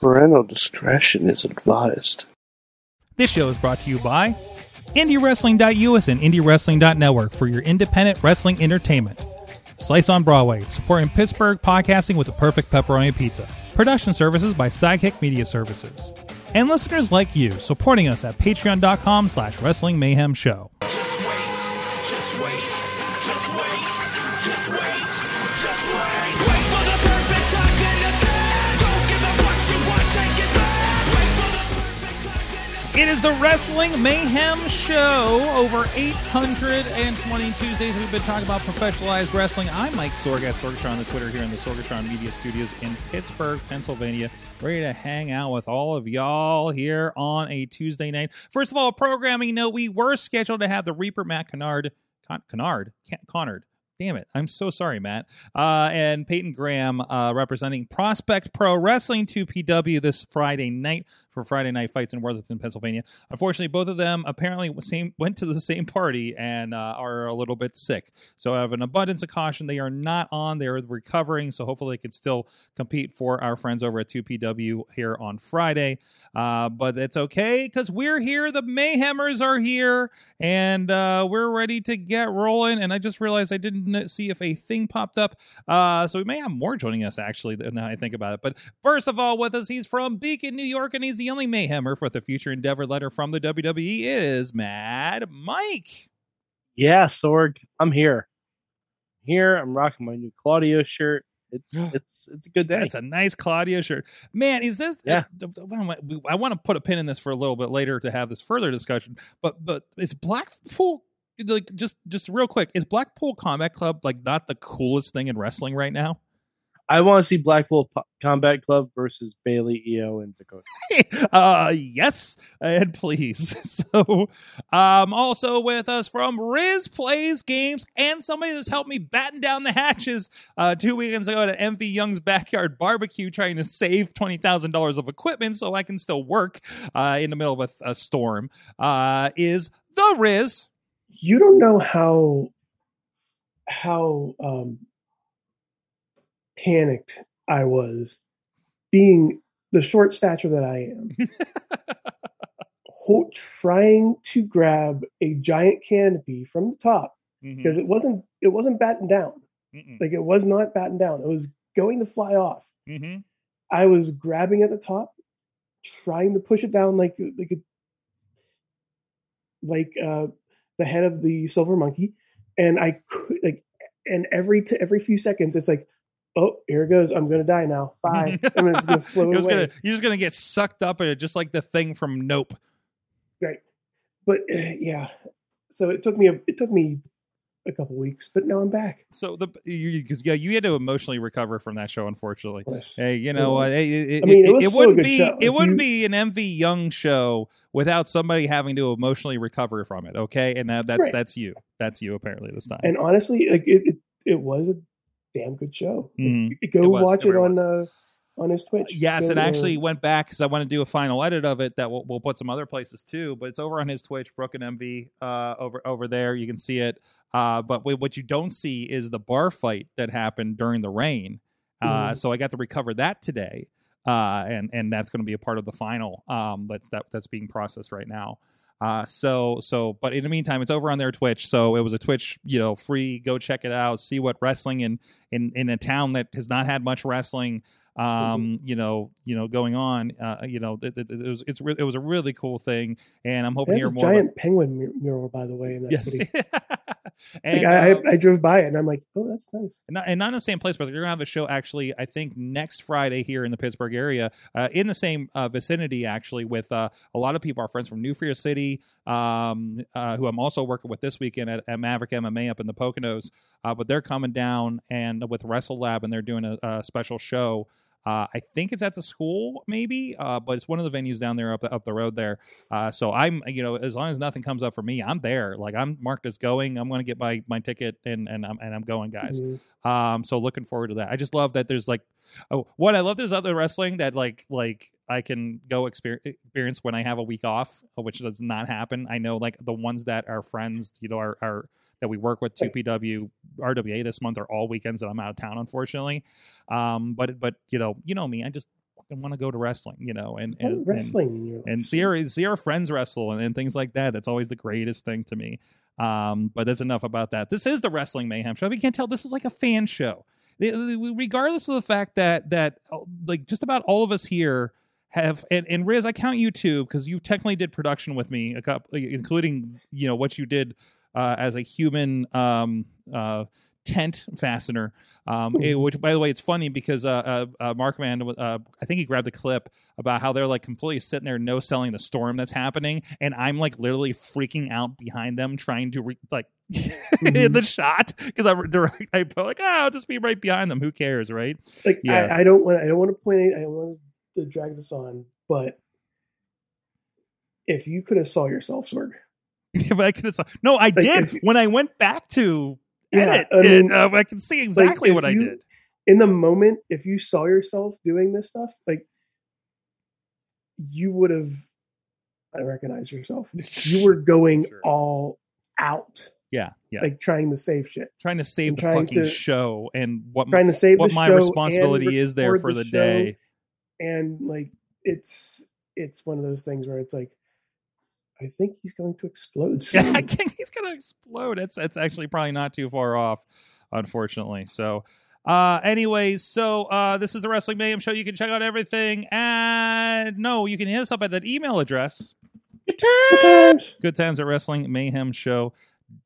Parental discretion is advised. This show is brought to you by IndieWrestling.us and IndieWrestling.network for your independent wrestling entertainment. Slice on Broadway, supporting Pittsburgh podcasting with the perfect pepperoni pizza. Production services by Sidekick Media Services. And listeners like you, supporting us at patreon.com slash wrestling mayhem show. It is the Wrestling Mayhem Show. Over 820 Tuesdays we've been talking about professionalized wrestling. I'm Mike Sorg at Sorgatron on the Twitter here in the Sorgatron Media Studios in Pittsburgh, Pennsylvania. Ready to hang out with all of y'all here on a Tuesday night. First of all, programming note, we were scheduled to have the Reaper Matt Kennard, Con- Kennard, Connard. Damn it. I'm so sorry, Matt. Uh, and Peyton Graham uh, representing Prospect Pro Wrestling 2PW this Friday night for Friday Night Fights in Worthington, Pennsylvania. Unfortunately, both of them apparently same, went to the same party and uh, are a little bit sick. So, out of an abundance of caution, they are not on. They're recovering. So, hopefully, they can still compete for our friends over at 2PW here on Friday. Uh, but it's okay because we're here. The Mayhemers are here and uh, we're ready to get rolling. And I just realized I didn't see if a thing popped up. Uh, so we may have more joining us actually Now I think about it. But first of all, with us, he's from Beacon, New York, and he's the only Mayhemmer for the future endeavor letter from the WWE. is Mad Mike. Yeah, Sorg, I'm here. Here, I'm rocking my new Claudio shirt. It's it's it's a good day. That's a nice Claudio shirt. Man, is this? Yeah. Uh, I want to put a pin in this for a little bit later to have this further discussion. But but is Blackpool like just just real quick? Is Blackpool Combat Club like not the coolest thing in wrestling right now? I want to see Blackpool P- Combat Club versus Bailey, EO, and Dakota. uh yes and please so um also with us from riz plays games and somebody that's helped me batten down the hatches uh two weekends ago at mv young's backyard barbecue trying to save $20000 of equipment so i can still work uh in the middle of a, a storm uh is the riz you don't know how how um, panicked I was, being the short stature that I am, trying to grab a giant canopy from the top because it wasn't it wasn't battened down. Mm-mm. Like it was not battened down. It was going to fly off. Mhm. I was grabbing at the top, trying to push it down like like a, like uh, the head of the silver monkey, and I could like, and every t- every few seconds, it's like, oh, here it goes. I'm gonna die now. Bye. I'm just gonna float away. gonna, you're just gonna get sucked up in it just like the thing from nope Right. But uh, yeah, so it took me a, it took me a couple weeks, but now I'm back. so the you because yeah you had to emotionally recover from that show unfortunately Yes. Hey, you know, it, it, I mean, it it, was it still a wouldn't be show. it If wouldn't you- be an MV Young show without somebody having to emotionally recover from it. Okay, and that, that's Right. that's you. That's you apparently this time. And honestly, like it, it, it was a damn good show. Like, Mhm. Go It was. watch It it, on was. uh, on his Twitch. Yes, Go, it uh, actually went back because I want to do a final edit of it that we'll, we'll put some other places too. But it's over on his Twitch, Brooklyn MV, uh, over over there. You can see it. Uh, but wait, what you don't see is the bar fight that happened during the rain. Uh, Mhm. So I got to recover that today, uh, and and that's going to be a part of the final. Um, that's that that's being processed right now. Uh, so so, but in the meantime, it's over on their Twitch. So it was a Twitch, you know, free. Go check it out. See what wrestling in in in a town that has not had much wrestling um you know you know going on uh you know it, it, it was it's re- it was a really cool thing and i'm hoping to There's hear a more giant penguin mur- mural, by the way, in that about, city. yes Like, and, I, uh, I I drove by it and I'm like, oh, that's nice. and not, and not in the same place, but they're gonna have a show actually. I think next Friday here in the Pittsburgh area, uh, in the same uh, vicinity, actually, with uh, a lot of people, our friends from New Fear City, um, uh, who I'm also working with this weekend at, at Maverick MMA up in the Poconos. Uh, but they're coming down and with Wrestle Lab, and they're doing a, a special show. Uh, I think it's at the school, maybe, uh, but it's one of the venues down there up up the road there. Uh, so I'm, you know, as long as nothing comes up for me, I'm there. Like I'm marked as going. I'm going to get my my ticket and and I'm and I'm going, guys. Mhm. Um, so looking forward to that. I just love that there's like, oh, one, I love there's other wrestling that like like I can go experience when I have a week off, which does not happen. I know like the ones that are friends, you know, are are that we work with 2PW RWA this month are all weekends that I'm out of town, unfortunately. Um, but but you know, you know me, I just fucking want to go to wrestling, you know, and and, and wrestling life? and see our see our friends wrestle and, and things like that. That's always the greatest thing to me. Um, but that's enough about that. This is the Wrestling Mayhem show. If you can't tell, this is like a fan show. Regardless of the fact that that uh, like just about all of us here have and, and Riz, I count you too because you technically did production with me, a couple, including you know what you did uh, as a human um, uh, tent fastener. Um, it- which, by the way, it's funny because uh, uh, uh, Mark Man, uh, I think he grabbed a clip about how they're like completely sitting there, no selling the storm that's happening, and I'm like literally freaking out behind them, trying to re- like in the shot because I direct, I felt like, oh, I'll just be right behind them. Who cares, right? like Yeah. I, I don't want I don't want to point I don't want to drag this on, but if you could have saw yourself, Sorg, but I could have. No, I did if- when I went back to Yeah, edit. I mean, it, uh, I can see exactly if what I did. in the moment, if you saw yourself doing this stuff, like you would have I recognize yourself. You were going Sure. all out, Yeah, yeah. like trying to save shit, trying to save the fucking to- show and what trying to save what my responsibility is there for the, show. day. and like it's it's one of those things where it's like I think he's going to explode soon. Yeah, I think he's gonna explode. It's it's actually probably not too far off, unfortunately. So, uh, anyways, so uh, this is the Wrestling Mayhem Show. You can check out everything, and no, you can hit us up at that email address. Good times. Good times at Wrestling Mayhem Show.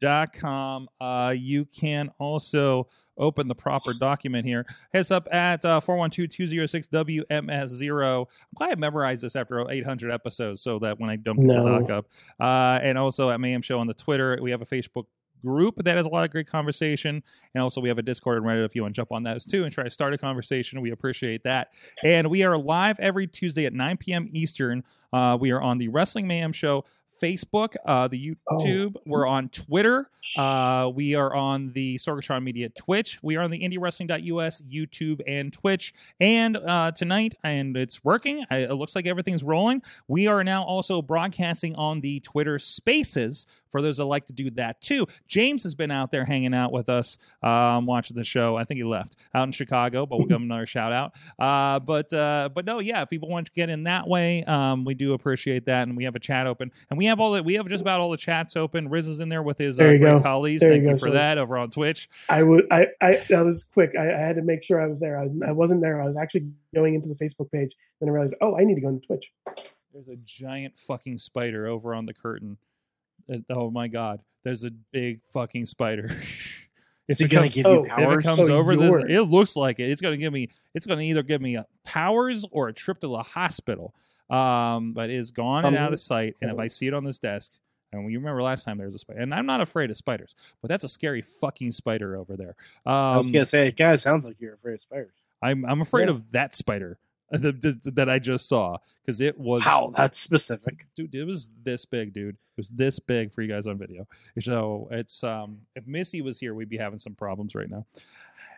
Dot com. Uh, you can also open the proper document here. Hit us up at uh, 412-206-WMS0. I'm glad I memorized this after 800 episodes so that when I don't get No. the doc up. Uh, and also at Mayhem Show on the Twitter. We have a Facebook group that has a lot of great conversation. And also we have a Discord and Reddit if you want to jump on those too and try to start a conversation. We appreciate that. And we are live every Tuesday at 9 p.m. Eastern. Uh, we are on the Wrestling Mayhem Show Facebook, uh, the YouTube. We're on Twitter. Uh, we are on the Sorgatron Media Twitch. We are on the IndieWrestling.us YouTube and Twitch. And uh, tonight, and it's working. I, it looks like everything's rolling. We are now also broadcasting on the Twitter Spaces for those that like to do that too. James has been out there hanging out with us, um, watching the show. I think he left out in Chicago, but we'll give him another shout out. Uh, but uh, but no, yeah, if people want to get in that way, um, we do appreciate that, and we have a chat open, and we have all the we have just about all the chats open. Riz is in there with his uh, There great colleagues. There Thank you you for sir. that over on Twitch. I would I I that was quick. I, I had to make sure I was there. I was I wasn't there. I was actually going into the Facebook page. Then I realized, oh, I need to go into Twitch. There's a giant fucking spider over on the curtain. Oh my god, there's a big fucking spider. Is If it comes- oh, if it comes Oh, over this, it looks like it. It's gonna give me. It's gonna either give me uh, powers or a trip to the hospital. Um, but it's gone and Um, out of sight. And if I see it on this desk, and you remember last time there was a spider, and I'm not afraid of spiders, but that's a scary fucking spider over there. I was Um, to say, it kind of sounds like you're afraid of spiders. I'm I'm afraid Yeah. of that spider that, I just saw because it was Wow, that's specific. dude it was this big dude. It was this big for you guys on video. So it's um if missy was here we'd be having some problems right now.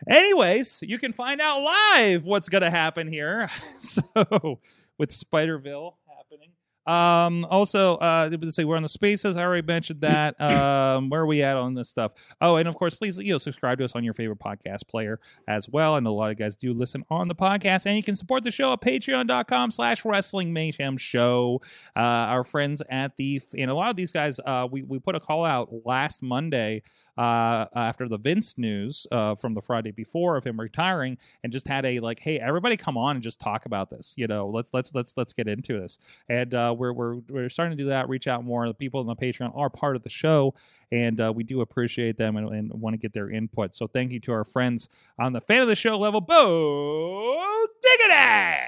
Anyways you can find out live what's gonna happen here. So with spiderville happening um also uh let's say we're on the spaces? I already mentioned that. Um where are we at on this stuff? Oh and of course please you know subscribe to us on your favorite podcast player as well. I know a lot of guys do listen on the podcast and you can support the show at patreon.com slash wrestling mayhem show. Uh, our friends at the and a lot of these guys uh, we, we put a call out last monday uh, after the vince news uh, from the friday before of him retiring and just had a like hey everybody come on and just talk about this you know let's let's let's let's get into this. And uh, we're, we're we're starting to do that reach out more. The people on the patreon are part of the show and uh, we do appreciate them and, and want to get their input. So thank you to our friends on the fan of the show level bo diggity!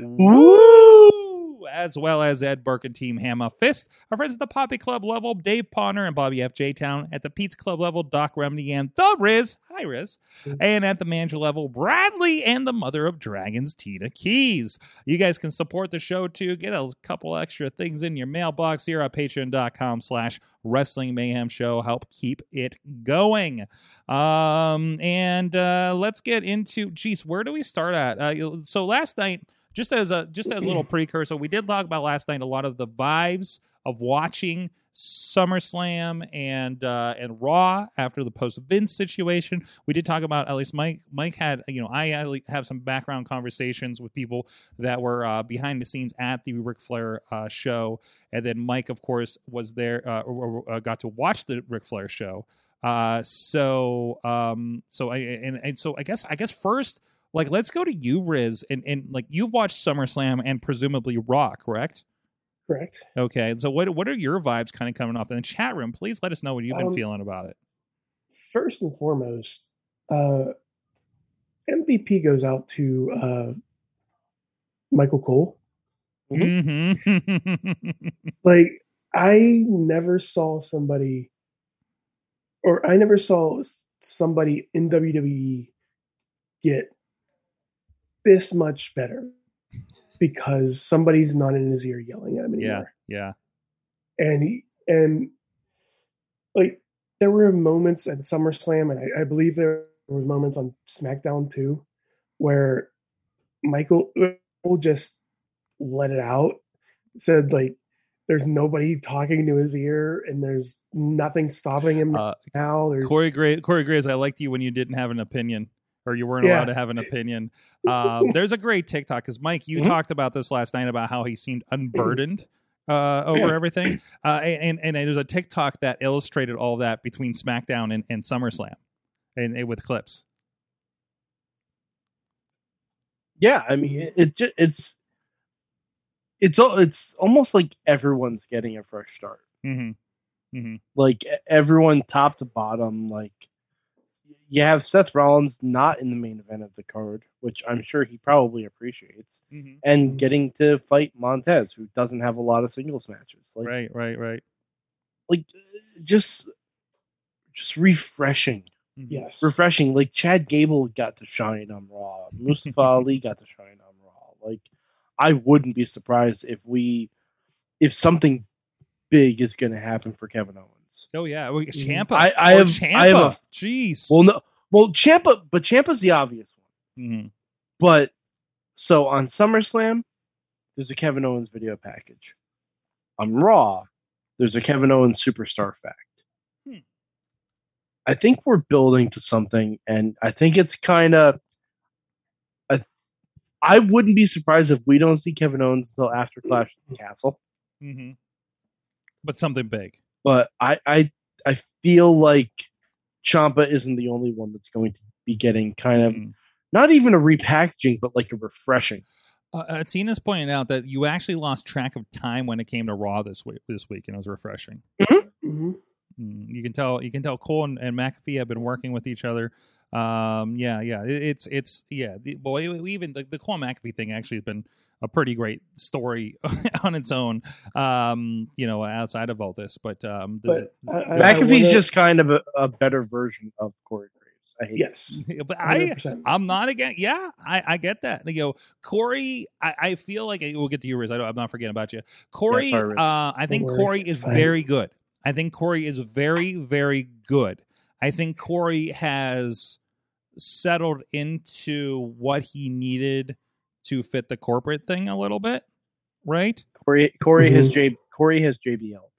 Woo! As well as Ed Burke and Team Hammer Fist. Our friends at the Poppy Club level, Dave Pawner and Bobby F. J. Town. At the Pizza Club level, Doc Remedy and The Riz. Hi, Riz. And at the manager level, Bradley and the mother of dragons, Tina Keys. You guys can support the show too. Get a couple extra things in your mailbox here at patreon.com slash wrestling mayhem show. Help keep it going. Um, and uh, let's get into, geez, where do we start at? Uh, so last night, just as a just as a little precursor, we did talk about last night a lot of the vibes of watching SummerSlam and uh, and Raw after the post Vince situation. We did talk about at least Mike. Mike had you know I have some background conversations with people that were uh, behind the scenes at the Ric Flair uh, show, and then Mike, of course, was there uh, or, or, uh, got to watch the Ric Flair show. Uh, so um, so I and, and so I guess I guess first like let's go to you, Riz, and and like you've watched SummerSlam and presumably Raw, correct? Correct. Okay, so what what are your vibes kind of coming off in the chat room? Please let us know what you've been Um, feeling about it. First and foremost, uh, MVP goes out to uh, Michael Cole. Mm-hmm. Like I never saw somebody, or I never saw somebody in WWE get this much better because somebody's not in his ear yelling at him anymore. yeah, yeah. and he and like there were moments at SummerSlam, and I, I believe there were moments on SmackDown too, where Michael Michael just let it out, said like, "There's nobody talking to his ear, and there's nothing stopping him uh, now." There's Corey Gray, Corey Graves, I liked you when you didn't have an opinion or you weren't Yeah. allowed to have an opinion. Um, there's a great TikTok because Mike, you Mhm. talked about this last night about how he seemed unburdened uh, over everything, uh, and and there's a TikTok that illustrated all that between SmackDown and, and SummerSlam, and, and with clips. Yeah, I mean, it, it it's it's it's almost like everyone's getting a fresh start. Mm-hmm. Mm-hmm. Like everyone, top to bottom. Like you have Seth Rollins not in the main event of the card, which I'm sure he probably appreciates, Mm-hmm. and getting to fight Montez, who doesn't have a lot of singles matches. Like, Right, right, right. like just just refreshing. Mhm. yes, refreshing. Like Chad Gable got to shine on Raw. Mustafa Ali got to shine on Raw. Like I wouldn't be surprised if we if something big is going to happen for Kevin Owens. Oh yeah, well. Ciampa. I- I have- Ciampa. I have a- Jeez. Well, no, well Ciampa, but Ciampa's the obvious one. hmm But so on SummerSlam, there's a Kevin Owens video package. On Raw, there's a Kevin Owens superstar fact. Hmm. I think we're building to something, and I think it's kind of. I, wouldn't be surprised if we don't see Kevin Owens until after Clash at the Castle. hmm But something big. But I, I, I feel like Ciampa isn't the only one that's going to be getting kind of Mhm. not even a repackaging, but like a refreshing. Uh, uh, Tina's pointed out that you actually lost track of time when it came to Raw this week. This week, and it was refreshing. hmm Mm, you can tell. You can tell Cole and, and McAfee have been working with each other. Um, yeah, yeah. It, it's it's yeah. The, boy, even the, the Cole McAfee thing actually has been a pretty great story on its own. Um, you know, outside of all this, but um, does but I, I, I McAfee's wanna- just kind of a, a better version of Corey Graves. I hate yes, it, but I 100%. I'm not again. Yeah, I, I get that. You know, Corey, I, I feel like we'll get to you, Riz. I don't, I'm not forgetting about you. Corey, Yeah, sorry, uh, I think worry, Corey is fine. very good. I think Corey is very, very good. I think Corey has settled into what he needed to fit the corporate thing a little bit, right? Corey Corey has Mhm. J Corey has JBL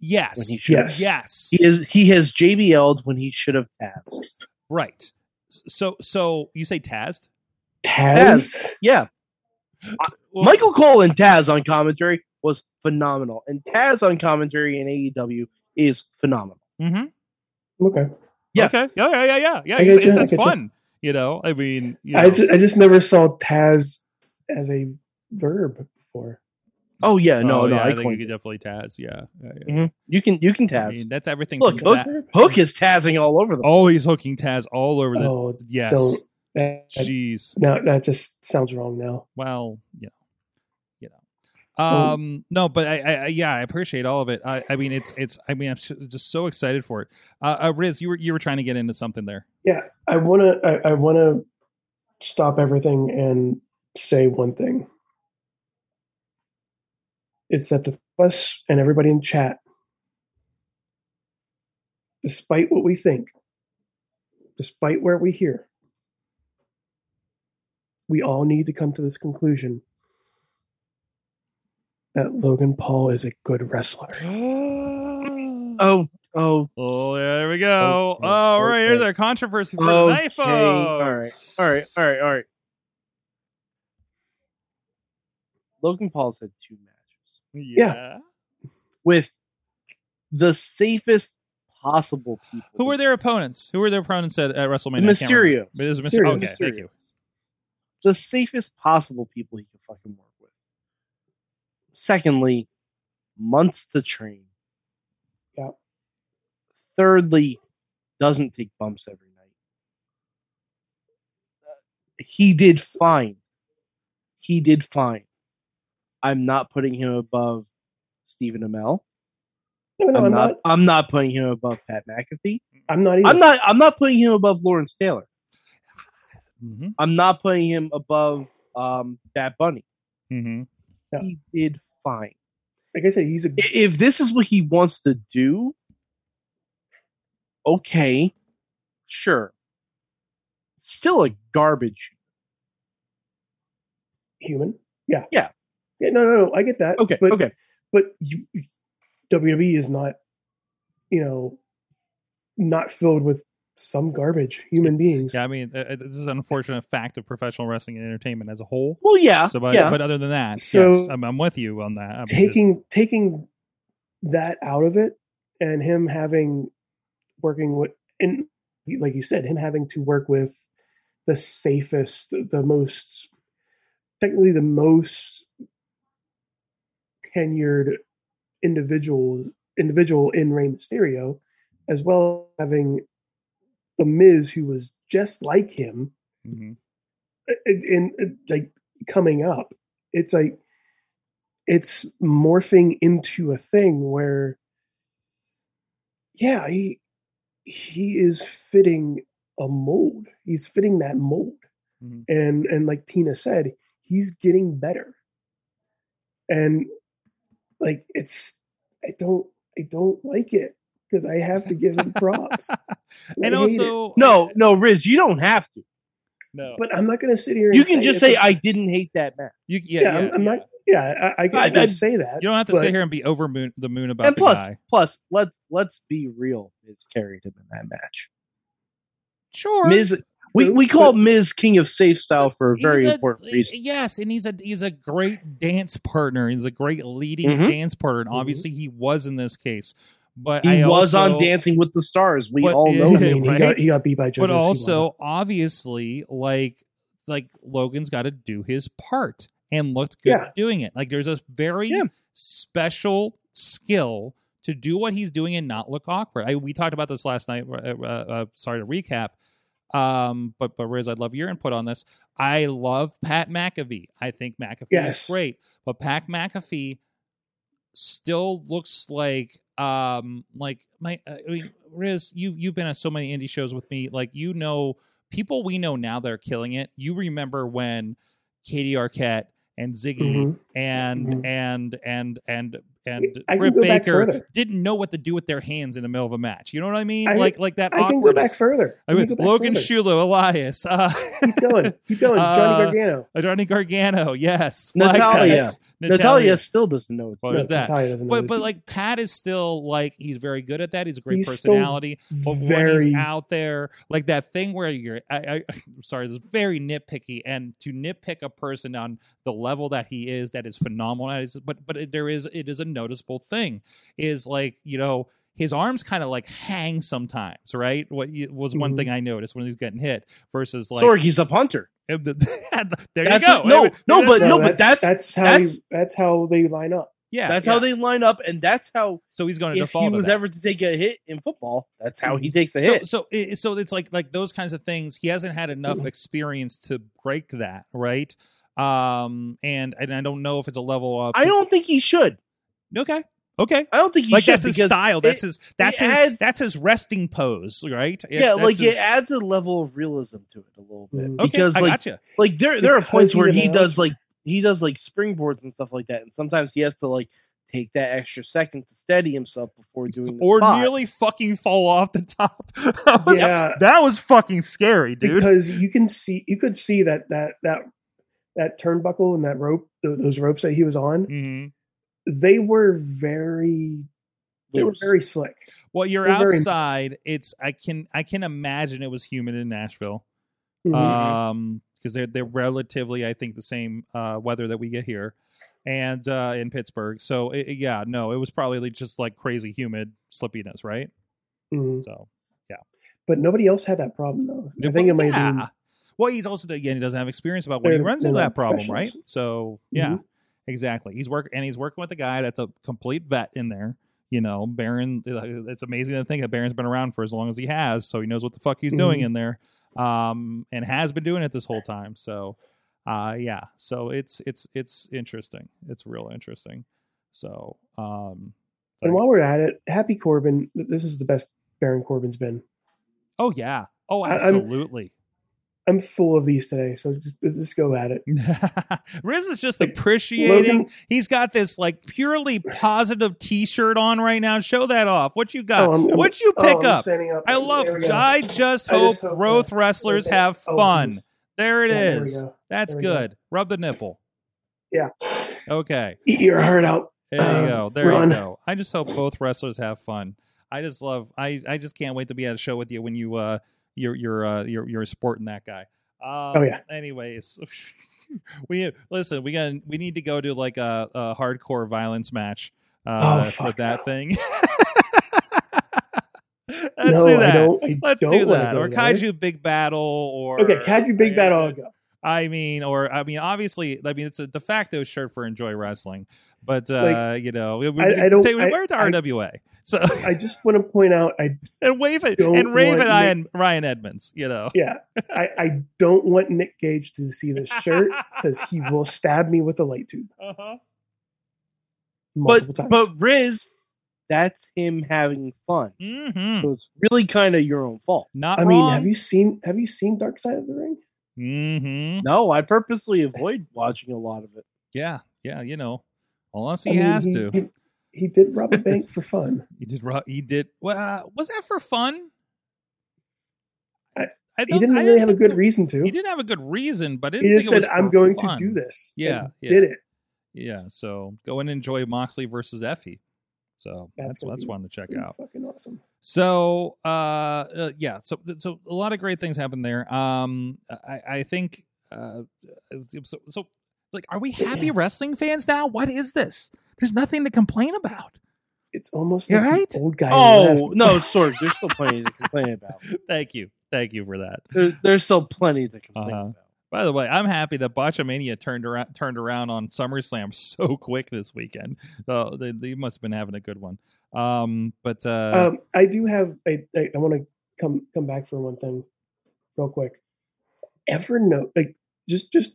Yes. when he should. Yes. Yes. He is he has JBL'd when he should have Taz. Right. So, so you say Taz? Taz. Yeah, Well, Michael Cole and Taz on commentary was phenomenal, and Taz on commentary in AEW is phenomenal. Mm-hmm. Okay, Yeah. Okay. Yeah. Yeah. Yeah. Yeah. Yeah. It's, you, it's, it's get you. fun. You know. I mean. You know. I just, I just never saw Taz as a verb before. Oh yeah, no, Oh, no, yeah, I, I think you could definitely Taz. Yeah. yeah, yeah. Mhm. You can you can I Taz. mean, that's everything. Look, Hook, that- Hook is Tazing all over the. Oh, he's hooking Taz all over the. Oh, yes. don't. That, that, Jeez. no, that just sounds wrong now. Well, you know, you know. Oh. Um, no, but I, I, I, yeah, I appreciate all of it. I, I mean, it's, it's. I mean, I'm just so excited for it. Uh, uh, Riz, you were, you were trying to get into something there. Yeah, I want to. I, I want to stop everything and say one thing. It's that the us and everybody in chat, despite what we think, despite where we hear, we all need to come to this conclusion that Logan Paul is a good wrestler. Oh. oh, oh, Oh, there we go. Okay, All right, here's our controversy for okay. tonight, folks. All right, all right, all right, all right. Logan Paul's had two matches Yeah. with the safest possible people. Who were their opponents? Who were their opponents at, at WrestleMania? Mysterio. It was Mysterio. Mysterio. Okay, thank you. the safest possible people he could fucking work with. Secondly, months to train. Yeah. Thirdly, doesn't take bumps every night. Uh, He did fine. He did fine. I'm not putting him above Stephen Amell. No, no, I'm, I'm, not, not. I'm not putting him above Pat McAfee. I'm not either. I'm not. I'm not putting him above Lawrence Taylor. hmm I'm not putting him above um, Bad Bunny. hmm Yeah. He did fine. Like I said, he's a If this is what he wants to do, okay, sure. Still a garbage. human. Yeah. Yeah. Yeah. No, no, no. I get that. Okay, But, okay. But you, WWE is not, you know, not filled with some garbage human beings. Yeah, I mean, uh, uh, this is an unfortunate fact of professional wrestling and entertainment as a whole. Well, yeah, So, but, yeah. but other than that, So- yes, I'm, I'm with you on that. I mean, taking taking that out of it and him having working with and like you said him having to work with the safest the most technically the most tenured individuals individual in Rey Mysterio as well as having the Miz who was just like him mhm. in, in in, like coming up it's like it's morphing into a thing where yeah he he is fitting a mold he's fitting that mold Mhm. and and like tina said he's getting better and like it's i don't i don't like it because i have to give him props and I it. also, no, no, Riz, you don't have to. no, but i'm not going to sit here and You can just say, "I didn't hate that match." you, yeah, yeah, yeah, I'm, I'm yeah. not yeah i, I can I- just say that You don't have to but- sit here and be over moon, the moon about and the plus, guy. plus, let's let's be real. Miz carried him in that match. Sure, Miz, we we call but- Miz King of Safe Style for a very He's important reason. Yes, and he's a he's a great dance partner. He's a great leading Mhm. dance partner, and Mhm. obviously he was in this case. But He I was also, on Dancing with the Stars. We all know Yeah, that. he, got, he got beat by JoJo but also obviously like like Logan's got to do his part and looked good Yeah. doing it. Like there's a very Yeah. special skill to do what he's doing and not look awkward. I, we talked about this last night. Uh, uh, uh, sorry to recap. Um, but but Riz, I'd love your input on this. I love Pat McAfee. I think McAfee Yes. is great, but Pat McAfee still looks like um like my I mean Riz, you you've been at so many indie shows with me. Like you know people we know now that are killing it. You remember when Katie Arquette and Ziggy Mhm. and Mhm. and and and and I Britt Baker didn't know what to do with their hands in the middle of a match. You know what I mean? I- like like that I can go back further. I I mean, go back Logan further. Shulo, Elias, uh, Keep going. Keep going. Johnny Uh, Gargano. Johnny Gargano, yes, Fly Natalya. Natalya still doesn't know. It's Well, No, there's that. Natalya doesn't know But but like Pat is still like he's very good at that. He's a great He's personality. But when very he's out there, like that thing where you're, I, I, I'm sorry, this is very nitpicky, and to nitpick a person on the level that he is, that is phenomenal. That is, but but it, there is, it is a noticeable thing. Is like you know his arms kind of like hang sometimes, right? What was one Mhm. thing I noticed when he was getting hit versus like Sorg, he's a punter. there you go. a- no, I mean, no, but a- no, but that's- that's how that's- he, that's how they line up. yeah, that's yeah. how they line up, and that's how So he's going to if default. he was that. ever to take a hit in football, that's how he takes a hit. so it, so it's like like those kinds of things. He hasn't had enough Mhm. experience to break that, right? Um, and and I don't know if it's a level up. I don't think he should. Okay, okay. I don't think he like should that's his style. That's it- his that's his adds- that's his resting pose, right? It- yeah, like his- it adds a level of realism to it a little bit Mhm. okay, because I like gotcha. like there there are points where he does announcer. like he does like springboards and stuff like that, and sometimes he has to like take that extra second to steady himself before doing the Or spot. nearly fucking fall off the top. that, was, Yeah. that was fucking scary, dude. because you can see you could see that that that that turnbuckle and that rope those ropes that he was on Mhm. They were very they were very slick. Well, you're They're very- outside. It's I can I can imagine it was humid in Nashville. Mhm. um because they're they're relatively i think the same uh weather that we get here and uh in pittsburgh so it, it- yeah no it was probably just like crazy humid slippiness right Mhm. so yeah, but nobody else had that problem though. I think it might yeah. be well he's also again he doesn't have experience about when he runs into that problem right so yeah Mhm. Exactly. He's work and he's working with a guy that's a complete vet in there you know baron it's amazing to think that baron's been around for as long as he has so he knows what the fuck he's doing Mhm. in there um and has been doing it this whole time so uh yeah so it's it's it's interesting. It's real interesting. So um And while we're at it, Happy Corbin, this is the best Baron Corbin's been. oh yeah. Oh I- I'm- absolutely I'm full of these today, so just just go at it. Riz is just Like, appreciating. Logan- He's got this like purely positive T-shirt on right now. Show that off. What you got? Oh, What'd you Oh, pick I'm up? up. I love. There. I just I hope just hope, growth wrestlers okay. have Oh, fun. geez. There it Yeah, there is. go. That's There we go. good. Rub the nipple. Yeah. Okay. Eat your heart out. There you Um, go. There Ron. you go. I just hope both wrestlers have fun. I just love. I I just can't wait to be at a show with you when you uh you're you're uh you're you're sporting that guy. Um, Oh, yeah. Anyways, we listen. We got we need to go to like a, a hardcore violence match. Uh, Oh, for that no. thing. Let's no, do that. I don't. I Let's don't do that. Or there. Kaiju Big Battle or Okay, Kaiju Big Battle. I'll go. I mean, or I mean, obviously, I mean, it's a de facto shirt for Enjoy Wrestling, but uh, you know, we, we, I- I don't- take, we I- wear it to I- RWA, so I just want to point out. I and wave it don't and rave want at Ryan, Ryan Edmonds, you know. yeah. I, I don't want Nick Gage to see this shirt because he will stab me with a light tube Uh-huh. multiple But times. but Riz, that's him having fun. hmm So it's really kind of your own fault. Not I mean, have you seen Have you seen Dark Side of the Ring? hmm No, I purposely avoid watching a lot of it. Yeah, yeah, you know, unless I he mean, has he, to. He, did rob a bank for fun. He did. ru- He did. Well, uh, was that for fun? I- I He didn't really have a good reason to. He didn't have a good reason, but I He didn't just said, "I'm going fun." to do this." Yeah, yeah. did it. Yeah, so go and enjoy Moxley versus Effy. So That's that's that's one to check out. Fucking awesome. So uh, uh yeah, so so a lot of great things happen there. Um I I think uh so, so like are we happy wrestling fans now? What is this? There's nothing to complain about. It's almost You're like right. the old guy. Oh left. no, Sorg, there's still plenty to complain about. Thank you. Thank you for that. There, there's still plenty to complain Uh-huh. about. By the way, I'm happy that Botchamania turned around turned around on SummerSlam so quick this weekend. So they, they must have been having a good one. Um, but uh, um, I do have. I I, I want to come come back for one thing, real quick. Ever know like just just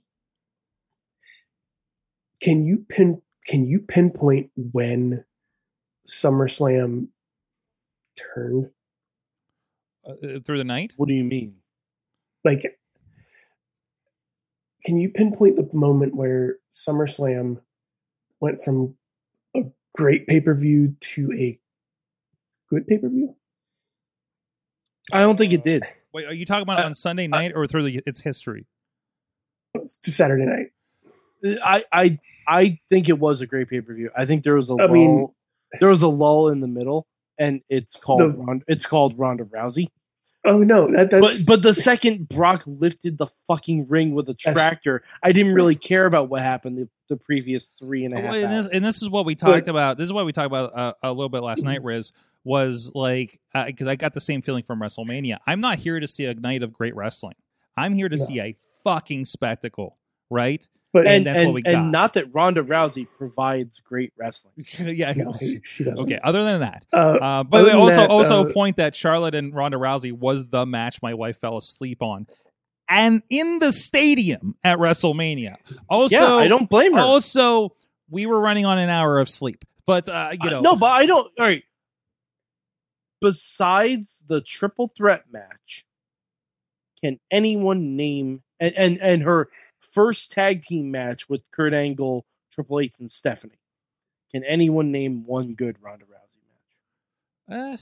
can you pin can you pinpoint when SummerSlam turned? uh, through the night, What do you mean? Like, can you pinpoint the moment where SummerSlam went from a great pay per view to a good pay per view? I don't think it did. wait, are you talking about Uh, on Sunday night or through the, its history? To Saturday night. I I I think it was a great pay per view. I think there was a I lull. mean- there was a lull in the middle, and it's called The- Ronda, it's called Ronda Rousey. Oh no, that But that's but the second Brock lifted the fucking ring with a tractor, I didn't really care about what happened the, the previous three and a half Well, and, this, and this is what we But- talked about. This is what we talked about uh, a little bit last night. Riz was like because I got the same feeling from WrestleMania. I'm not here to see a night of great wrestling. I'm here to No. see a fucking spectacle, right? But and and that's and, what we got. and not that Ronda Rousey provides great wrestling. yeah. no, she, she doesn't. Okay. Other than that, Uh, uh, but Other also that, also uh, a point that Charlotte and Ronda Rousey was the match my wife fell asleep on, and in the stadium at WrestleMania. Also, yeah, I don't blame her. Also, we were running on an hour of sleep, but uh, you Uh, know, no, but I don't. All right. Besides the triple threat match, can anyone name and and, and her first tag team match with Kurt Angle, Triple H, and Stephanie? Can anyone name one good Ronda Rousey match Uh,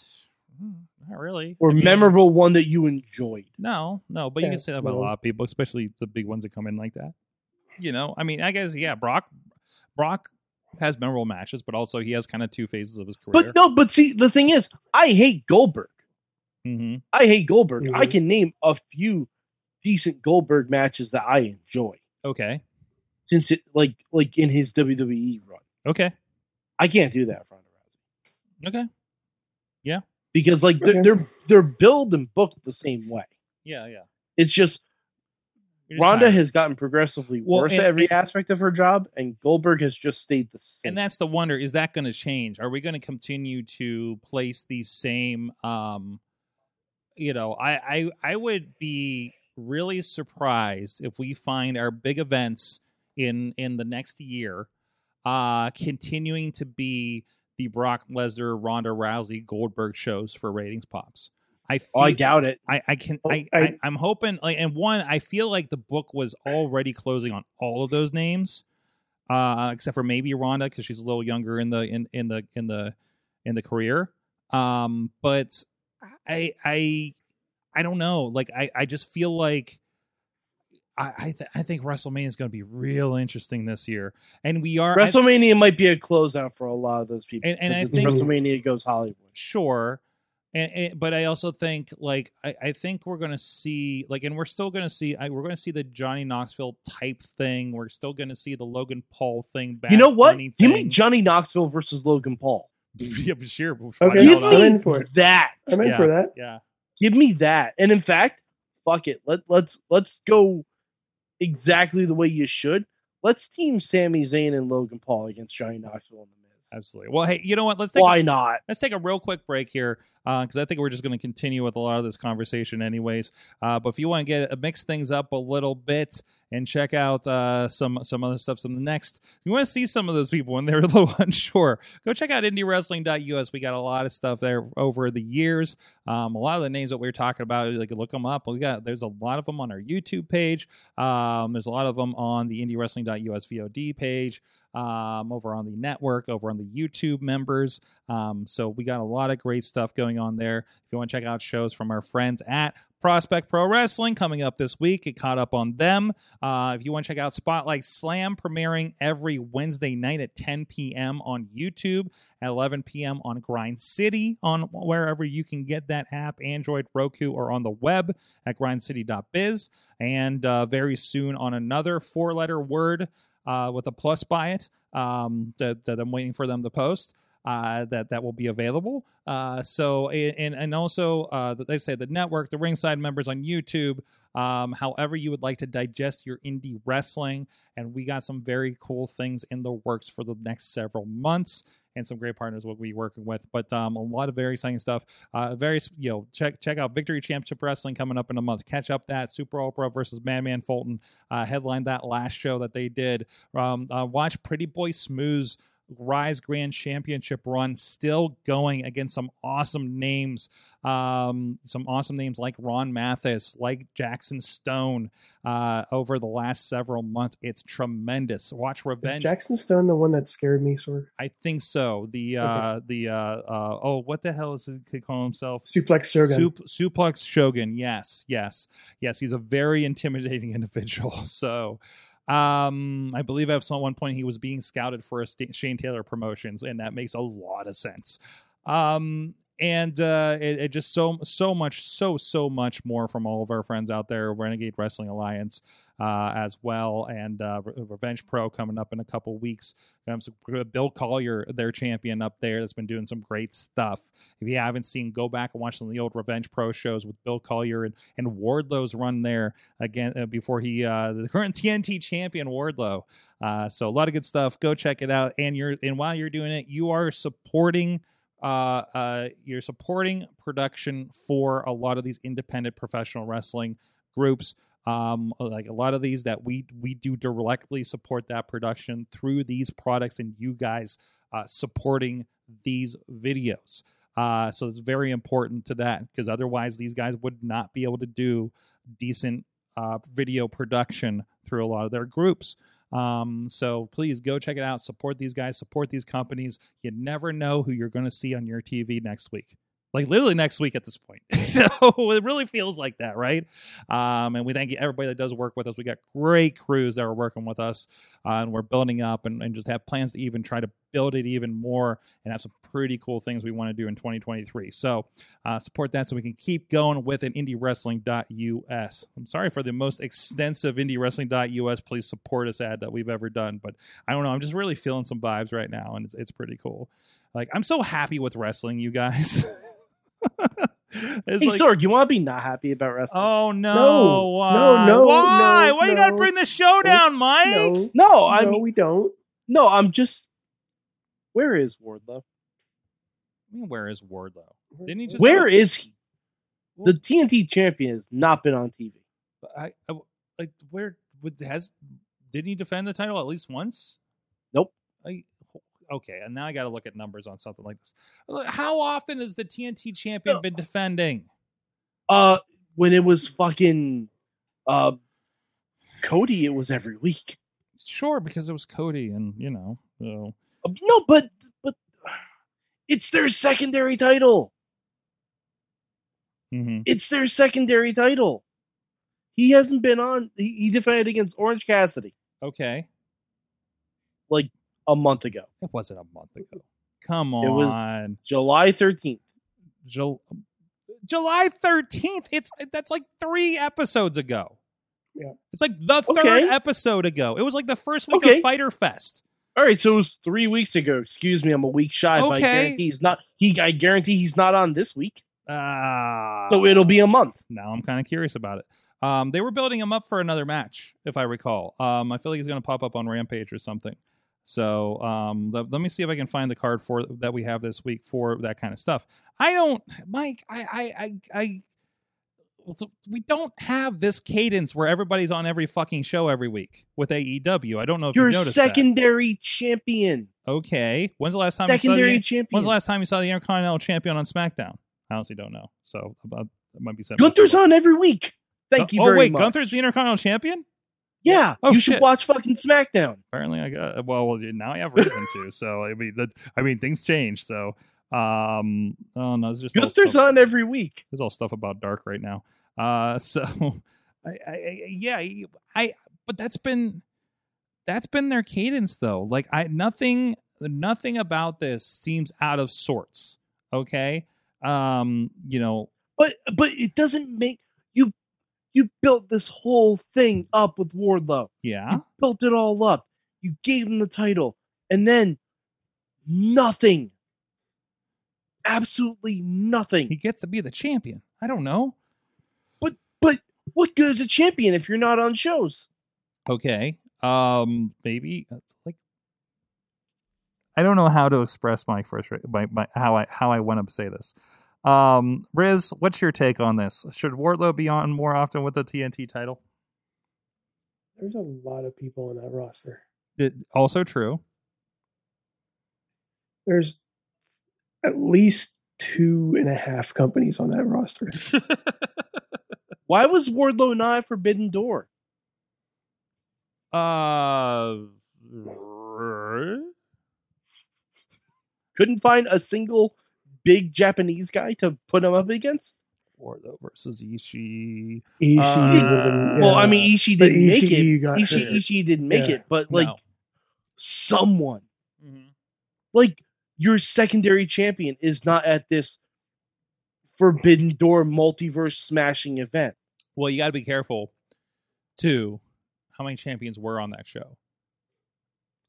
mm, not really. or I mean, memorable one that you enjoyed? No, no, but you can say that about a lot of people, especially the big ones that come in like that. You know, I mean, I guess yeah, Brock, Brock has memorable matches, but also he has kind of two phases of his career. But no, but see, the thing is, I hate Goldberg. hmm I hate Goldberg. I Mhm. can name a few decent Goldberg matches that I enjoy Okay. since it like like in his WWE run. Okay. I can't do that for Ronda Rousey Okay. Yeah. Because like they're Okay. they're, they're billed and booked the same way. Yeah. Yeah. It's just You're just Ronda tired. has gotten progressively Well, worse and- at every and- aspect of her job, and Goldberg has just stayed the same. and that's the wonder is that going to change are we going to continue to place these same um you know I, I i would be really surprised if we find our big events in in the next year uh continuing to be the brock lesnar ronda rousey goldberg shows for ratings pops i feel, oh, I doubt it. I, I can Oh, I, I- I'm hoping like and one I feel like the book was already closing on all of those names, uh, except for maybe Ronda because she's a little younger in the in in the in the in the career. Um, but I I I don't know. Like I I just feel like. I I, th- I think WrestleMania is going to be real interesting this year, and we are I- WrestleMania might be a closeout for a lot of those people. And- and I 'cause it's think- WrestleMania goes Hollywood. sure and, and- but i also think like i, I think we're gonna see like and we're still gonna see I, we're gonna see the johnny knoxville type thing we're still gonna see the logan paul thing Bad you know what? Bunny Give me. Johnny Knoxville versus Logan Paul. yeah but sure why Okay, the I'm in for it. that. I'm in Yeah. for that. yeah Give me that. And in fact, fuck it. Let let's let's go exactly the way you should. Let's team Sami Zayn and Logan Paul against Johnny Knoxville and the Miz. absolutely well hey you know what let's take a- Why not? let's take a real quick break here because I think we're just going to continue with a lot of this conversation, anyways. Uh, but if you want to get mix things up a little bit and check out uh, some some other stuff, some next, you want to see some of those people when they're a little unsure, go check out IndieWrestling.us. We got a lot of stuff there over the years. Um, a lot of the names that we are talking about, like look them up. We got there's a lot of them on our YouTube page. Um, there's a lot of them on the IndieWrestling.us VOD page. Um, over on the network, over on the YouTube members. Um, so we got a lot of great stuff going on there. If you want to check out shows from our friends at Prospect Pro Wrestling coming up this week, it caught up on them. Uh, if you want to check out Spotlight Slam premiering every Wednesday night at 10 p.m. on YouTube, at 11 p.m. on Grind City, on wherever you can get that app, Android, Roku, or on the web at grindcity.biz. And uh, very soon on another four letter word uh, with a plus by it um, that, that I'm waiting for them to post uh, that that will be available. Uh, so and and also uh, they say the network, the ringside members on YouTube, um, however you would like to digest your indie wrestling, and we got some very cool things in the works for the next several months. And some great partners we'll be working with, but um, a lot of very exciting stuff. Uh, very, you know, check check out Victory Championship Wrestling coming up in a month. Catch up that Super Oprah versus Madman Fulton uh, headlined that last show that they did. Um, uh, watch Pretty Boy Smooth's Rise Grand Championship run still going against some awesome names. Um, some awesome names like Ron Mathis, like Jackson Stone uh, over the last several months. It's tremendous. Watch Is Revenge. Jackson Stone the one that scared me, of? I think so. The uh, the uh, uh, oh, what the hell is he he call himself? Suplex Shogun. Sup- suplex Shogun. Yes, yes, yes. He's a very intimidating individual. So, um, I believe at one point he was being scouted for a Shane Taylor promotions, and that makes a lot of sense. Um, and uh, it, it just so so much so so much more from all of our friends out there, Renegade Wrestling Alliance. Uh, as well, and uh, Re- Revenge Pro coming up in a couple weeks. Bill Collier, their champion up there, that's been doing some great stuff. If you haven't seen, go back and watch some of the old Revenge Pro shows with Bill Collier and, and Wardlow's run there again uh, before he uh, the current TNT champion Wardlow. Uh, so a lot of good stuff. Go check it out. And you're and while you're doing it, you are supporting. Uh, uh, you're supporting production for a lot of these independent professional wrestling groups um like a lot of these that we we do directly support that production through these products and you guys uh supporting these videos. Uh so it's very important to that because otherwise these guys would not be able to do decent uh video production through a lot of their groups um so please go check it out. Support these guys. Support these companies. You never know who you're going to see on your tv next week like literally next week at this point. so it really feels like that, right? Um, and we thank everybody that does work with us. We got great crews that are working with us, uh, and we're building up and, and just have plans to even try to build it even more and have some pretty cool things we want to do in 2023. So uh, support that so we can keep going with it. IndieWrestling.us. I'm sorry for the most extensive IndieWrestling.us. Please support us ad that we've ever done, but I don't know. I'm just really feeling some vibes right now, and it's it's pretty cool. Like I'm so happy with wrestling, you guys. it's Hey, like, Sorg, you want to be not happy about wrestling? oh no, No, why? no, no, why? no, why you gotta bring the show down, Mike? No, no, I no, mean, we don't. no, I'm just. Where is Wardlow? I mean, where is Wardlow? Didn't he just? Where is he? The TNT champion has not been on TV. I, I like where would has didn't he defend the title at least once? Nope. I, okay, and now I got to look at numbers on something like this. How often has the TNT champion been defending? Uh, when it was fucking, uh, Cody, it was every week. Sure, because it was Cody, and you know, so Uh, No, but but it's their secondary title. mhm. It's their secondary title. He hasn't been on. He, he defended against Orange Cassidy okay, a month ago, it wasn't a month ago. Come on. It was- July thirteenth. Jul- July thirteenth. It's that's like three episodes ago. Yeah. it's like the third Okay. episode ago. It was like the first week Okay. of Fyter Fest. All right, so it was three weeks ago. Excuse me, I'm a week shy. But I Okay. guarantee he's not. He, I guarantee he's not on this week. Ah, So it'll be a month. now I'm kind of curious about it. Um, they were building him up for another match, if I recall. Um, I feel like he's going to pop up on Rampage or something. So um, let, let me see if I can find the card for that we have this week for that kind of stuff. I don't, Mike. I, I, I, I we don't have this cadence where everybody's on every fucking show every week with AEW. I don't know if Your you noticed that. secondary champion. Okay, when's the last time you saw Secondary the, champion. When's the last time you saw the Intercontinental Champion on SmackDown? I honestly don't know. So about that might be something. Gunther's on every week. Thank you oh wait, much. Gunther's the Intercontinental Champion. Yeah, Oh, you shit. should watch fucking SmackDown. Apparently, I got well. well, Now I have reason to. So I mean, that, I mean, things change. So um, oh no, it's just Gunther's on every week. There's all stuff about Dark right now. Uh, so I, I, I yeah, I. But that's been that's been their cadence though. Like I nothing nothing about this seems out of sorts. Okay, um, you know, But but it doesn't make you. You built this whole thing up with Wardlow. yeah. You built it all up. You gave him the title, and then nothing. Absolutely nothing. He gets to be the champion. I don't know. But but what good is a champion if you're not on shows? okay um maybe uh, like i don't know how to express my frustration my, my how i how i want to say this um riz what's your take on this should wardlow be on more often with the tnt title There's a lot of people on that roster. It- also true There's at least two and a half companies on that roster. Why was Wardlow not at Forbidden Door? uh Couldn't find a single big Japanese guy to put him up against. Or wardlow versus ishii Ishii Uh, would've Well, I mean, Ishii didn't make it. got Ishii, hurt. Ishii didn't make Yeah. it, but like No. someone, Mm-hmm. like your secondary champion, is not at this Forbidden Door multiverse smashing event. well you got to be careful too how many champions were on that show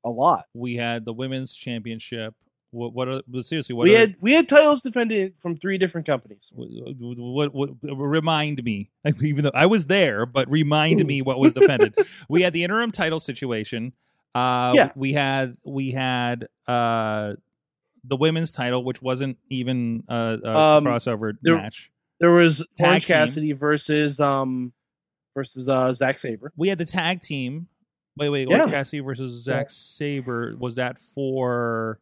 A lot. we had the women's championship what what are but seriously what we are, had we had titles defended from three different companies. what, what, what remind me even though i was there but remind me what was defended we had the interim title situation uh Yeah. we had we had uh the women's title which wasn't even a, a Um, crossover there- match There was Orange team. Cassidy versus um versus uh Zack Sabre. we had the tag team wait wait Yeah. Orange Cassidy versus Zack Sabre was that for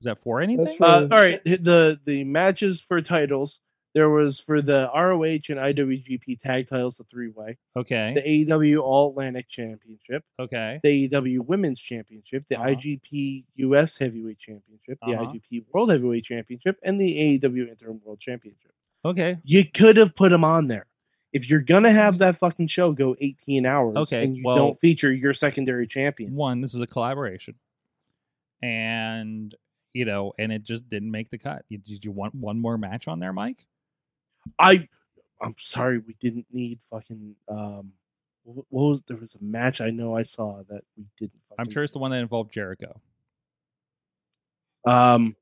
was that for anything for- Uh, all right, the the matches for titles There was for the ROH and IWGP tag titles, the three way. Okay. The AEW All Atlantic Championship, okay. the AEW Women's Championship, the Uh-huh. IGP US Heavyweight Championship, the Uh-huh. IGP World Heavyweight Championship, and the AEW Interim World Championship. Okay. You could have put them on there. If you're gonna have that fucking show go 18 hours, Okay, and you well- don't feature your secondary champion, One, this is a collaboration, and you know, and it just didn't make the cut. Did you want one more match on there, Mike? I, I'm sorry, we didn't need fucking. Um, what was there was a match I know I saw that we didn't. Fucking, I'm sure it's the one that involved Jericho. Um,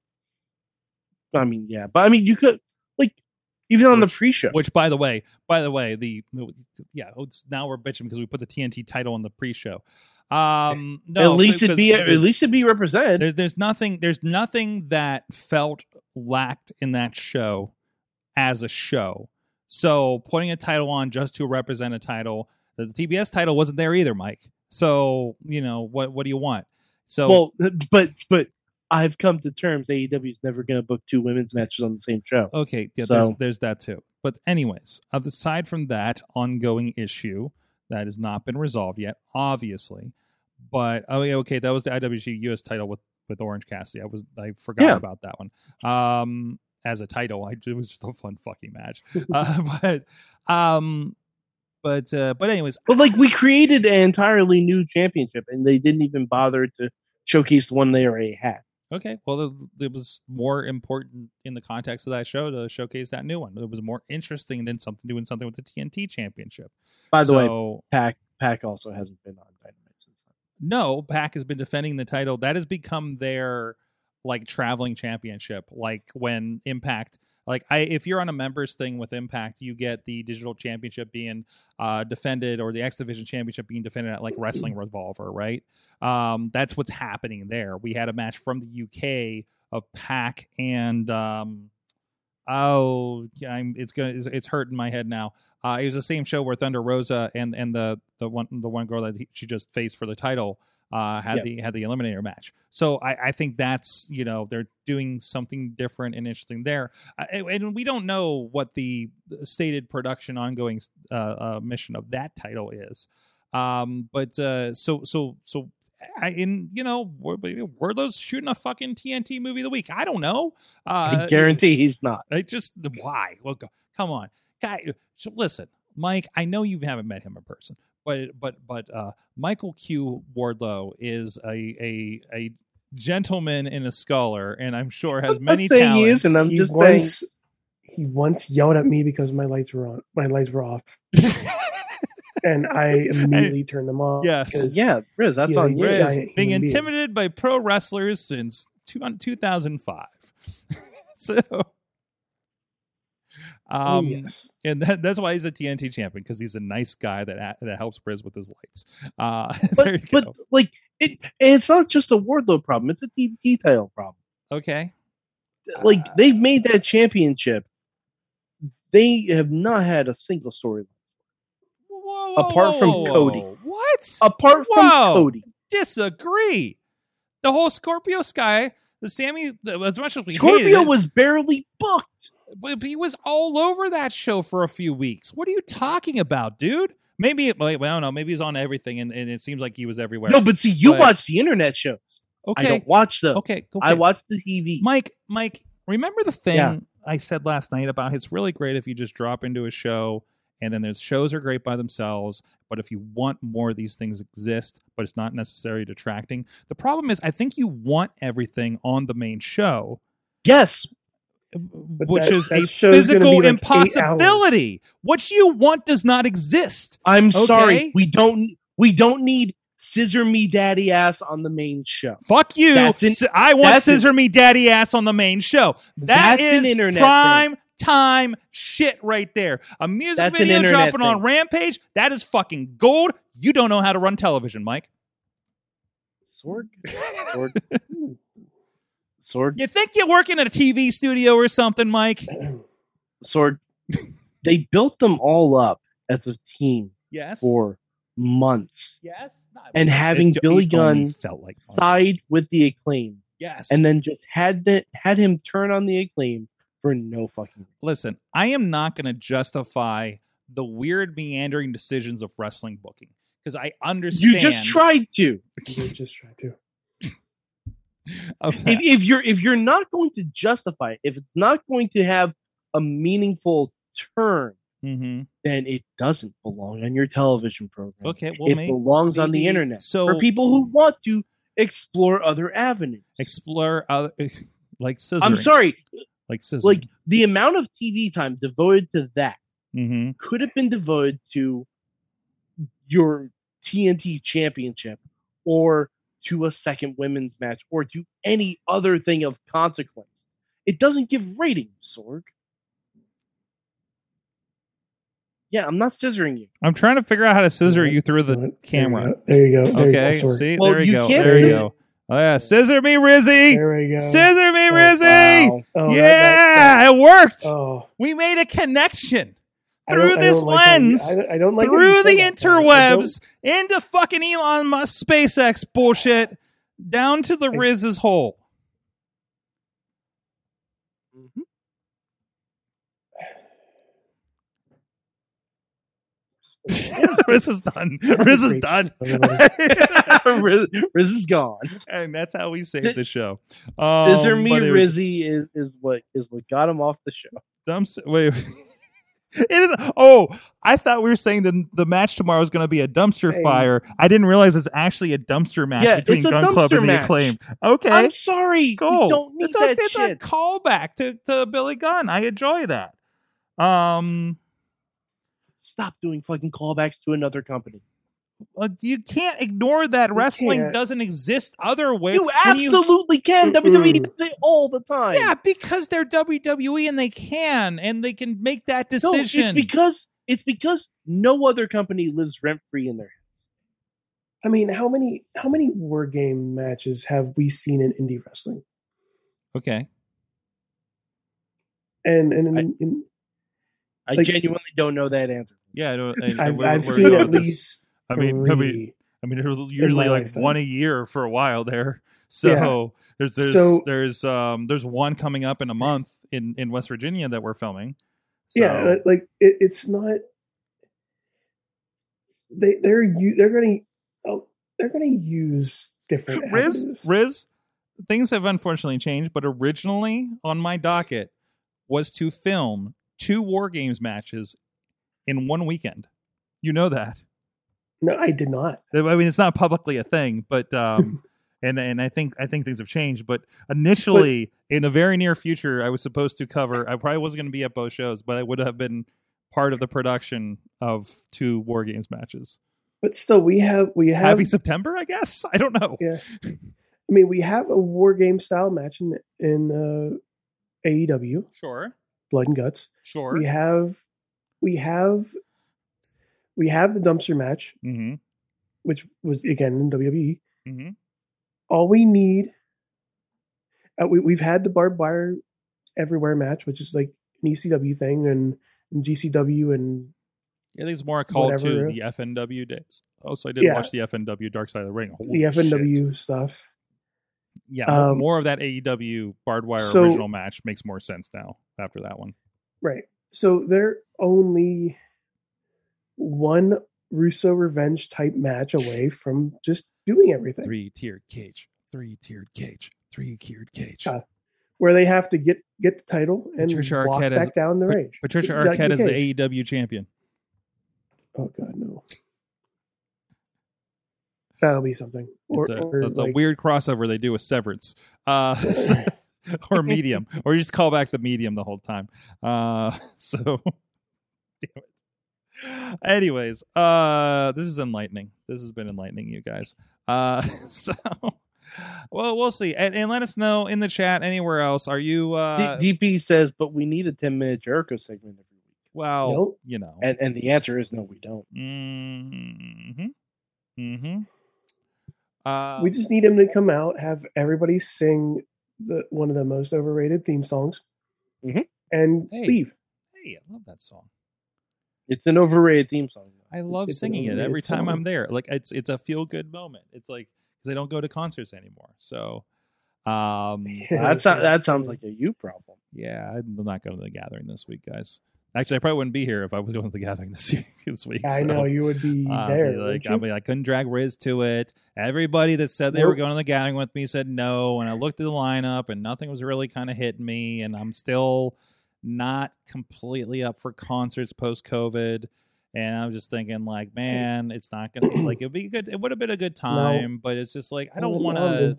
I mean, yeah, but I mean, you could even on Which- the pre-show. Which, by the way, by the way, the yeah, oh, now we're bitching because we put the TNT title on the pre-show. Um, no, at least it'd be at least it'd be represented. There's there's nothing there's nothing that felt lacked in that show as a show. So putting a title on just to represent a title, the TBS title wasn't there either, Mike. So you know what what do you want? So well, but but I've come to terms AEW is never going to book two women's matches on the same show. Okay, yeah, there's there's that too. But anyways, aside from that ongoing issue that has not been resolved yet, obviously. But oh yeah, okay, that was the IWG US title with with Orange Cassidy. I was I forgot Yeah. about that one. Um, as a title, I it was just a fun fucking match. uh, but um, but uh, but anyways, But like we created an entirely new championship, and they didn't even bother to showcase the one they already had. Okay, well, it, it was more important in the context of that show to showcase that new one. It was more interesting than something doing something with the TNT Championship. By the way, So- Pac Pac also hasn't been on Dynamite since then. no, Pac has been defending the title. That has become their like traveling championship. Like when Impact, like I, if you're on a members thing with Impact, you get the digital championship being uh, defended or the X Division championship being defended at like Wrestling Revolver, right? Um, that's what's happening there. We had a match from the UK of Pac and um, oh, I'm, it's gonna, it's, it's hurting my head now. Uh, it was the same show where Thunder Rosa and and the the one the one girl that he, she just faced for the title uh, had the had the eliminator match. So I, I think that's you know they're doing something different and interesting there, uh, and we don't know what the stated production ongoing uh, uh, mission of that title is. Um, but uh, so so so. I, in you know were, were those shooting a fucking TNT movie of the week? I don't know. Uh, I guarantee he's not. I just why? Well, go, come on, guy. So listen, Mike. I know you haven't met him in person, but but but uh, Michael Q. Wardlow is a a a gentleman and a scholar, and I'm sure has I'm many saying he talents. isn't, I'm he just once he once yelled at me because my lights were on. My lights were off, and I immediately turned them off. Yes. Yeah, Riz, that's Yeah, on. Riz, giant being human being. intimidated by pro wrestlers since two, 2005. so. Oh, Um, yes. and that, that's why he's a TNT champion because he's a nice guy that that helps Briz with his lights. Uh, But, but like it, it's not just a Wardlow problem; it's a TBT title problem. okay, Like Uh, they've made that championship, they have not had a single story Whoa, whoa, Apart from whoa, Cody. What? apart from Whoa. Cody. Disagree. The whole Scorpio Sky, the Sammy, the, as much as we hated Scorpio it, was barely booked. But he was all over that show for a few weeks. What are you talking about, dude? Maybe it, well, I don't know. Maybe he's on everything, and, and it seems like he was everywhere. No, but see, you But- watch the internet shows. okay, I don't watch those. okay, okay. I watch the TV. Mike, Mike, remember the thing Yeah. I said last night about it's really great if you just drop into a show and then there's shows are great by themselves, but if you want more these things exist, but it's not necessarily detracting. The problem is I think you want everything on the main show, yes, which that- is that a physical like impossibility. What you want does not exist. I'm Okay. sorry. We don't. We don't need scissor me daddy ass on the main show. Fuck you. An- I want that's an- Scissor Me Daddy Ass on the main show. That That's is an internet prime time shit right there. A music That's video dropping on. Rampage, that is fucking gold. You don't know how to run television, Mike. Sword. Sword. Sword. You think you're working at a TV studio or something, Mike? Sword. they built them all up as a team Yes. for months, yes. and having It- it Billy only Gunn felt like months. side with the acclaim, Yes. and then just had the, had him turn on the acclaim for no fucking listen, I am not going to justify the weird meandering decisions of wrestling booking because I understand. You just tried to. You just tried to. If, if you're if you're not going to justify it, if it's not going to have a meaningful turn, Mhm. then it doesn't belong on your television program. Okay, well, it may- belongs on the internet so- for people who want to explore other avenues. explore other, like scissors. I'm sorry, like scissors. like the amount of TV time devoted to that hmm could have been devoted to your TNT championship or to a second women's match or to any other thing of consequence. It doesn't give ratings, Sorg. Yeah, I'm not scissoring you. I'm trying to figure out how to scissor you through the There you camera. go. There you go. There Okay, you go. See, Well, there you, you go. can't There you go. Oh yeah, scissor me, Rizzy. There we go. Scissor me, Oh, Rizzy. Wow. Oh, that- yeah, that- it worked. oh, we made a connection I don't- through this don't like how you- lens, I don't- I don't like through the that, Tyler. I don't- interwebs, into fucking Elon Musk SpaceX bullshit, down to the Hey. Riz's hole. Mhm. Riz is done. Riz is done. Riz, Riz is gone. and that's how we save Did- the show. Um, me, but it was Rizzy is, is what is what got him off the show. dumb Wait. It is. Oh, I thought we were saying that the match tomorrow is going to be a dumpster Hey. fire. I didn't realize it's actually a dumpster match Yeah, between Gunn Club and the. Acclaim. Okay, I'm sorry, cool. we don't need it's a, that it's shit. a callback to, to Billy Gunn. I enjoy that. Um, Stop doing fucking callbacks to another company. You can't ignore that wrestling can't. doesn't exist other way. You when you- absolutely can. Mm-mm. WWE does it all the time. yeah, because they're WWE and they can and they can make that decision. no, decision. it's because it's because no other company lives rent free in their there. I mean, how many how many war game matches have we seen in indie wrestling? okay. And and, I- and, I Like- genuinely don't know that answer. Yeah, I don't, I, I've, I've seen at going with this. least I mean, I mean, three. I mean, there was usually like lifetime. one a year for a while there. So Yeah. there's there's So- there's um there's one coming up in a month in in West Virginia that we're filming. So, yeah, like it, it's not. They they're u- they're gonna oh, they're gonna use different Riz avenues. Riz, things have unfortunately changed, but originally on my docket was to film two War Games matches in one weekend. You know that. No, I did not. I mean, it's not publicly a thing, but um, and and I think I think things have changed. But initially, in a very near future, I was supposed to cover. I probably wasn't going to be at both shows, but I would have been part of the production of two War Games matches. But still, we have we have. Happy September, I guess. I don't know. Yeah. I mean, we have a war game style match in in uh, AEW, Sure, Blood and Guts. sure. We have we have we have the dumpster match, Mm-hmm. which was again in WWE. Mm-hmm. All we need. Uh, we we've had the barbed wire everywhere match, which is like an ECW thing, and, and GCW, and I think it's more a call to the FMW days. Oh, so I did Yeah. watch the FMW Dark Side of the Ring. Holy the shit. FMW stuff. Yeah, Um, more of that AEW barbed wire so- original match makes more sense now after that one. Right. So they're only one Russo revenge type match away from just doing everything. Three tiered cage, three tiered cage, three tiered cage. Where they have to get get the title and Patricia walk Arquette back is- down the range. Patricia Like Arquette is Cage. the AEW champion. Oh god, no. That'll be something. It's, a, or it's a weird crossover they do with Severance, uh, or Medium, or you just call back the Medium the whole time. Uh, so, damn it. Anyways, uh, this is enlightening. This has been enlightening, you guys. Uh, so, well, we'll see, and, and let us know in the chat anywhere else. Are you? Uh, D- DP says, but we need a 10 minute Jericho segment every week. well, Nope. you know. And, and the answer is no, we don't. Mm-hmm. Mm-hmm. Uh, we just need him to come out, have everybody sing the one of the most overrated theme songs, Mhm. and Hey. leave. hey, I love that song. It's an overrated theme song. I love It's singing it every time song. I'm there. Like it's it's a feel good moment. It's like because I don't go to concerts anymore. So, Um, That sounds that sounds like a you problem. yeah, I'm not going to the gathering this week, guys. Actually, I probably wouldn't be here if I was going to the gathering this week. This week, I so, know you would be uh, there. like I mean, I couldn't drag Riz to it. Everybody that said they were going to the gathering with me said no, and I looked at the lineup and nothing was really kind of hitting me, and I'm still not completely up for concerts post COVID. And I'm just thinking, like, man, it's not gonna be like it'd be good. It would have been a good time, but it's just like I don't want to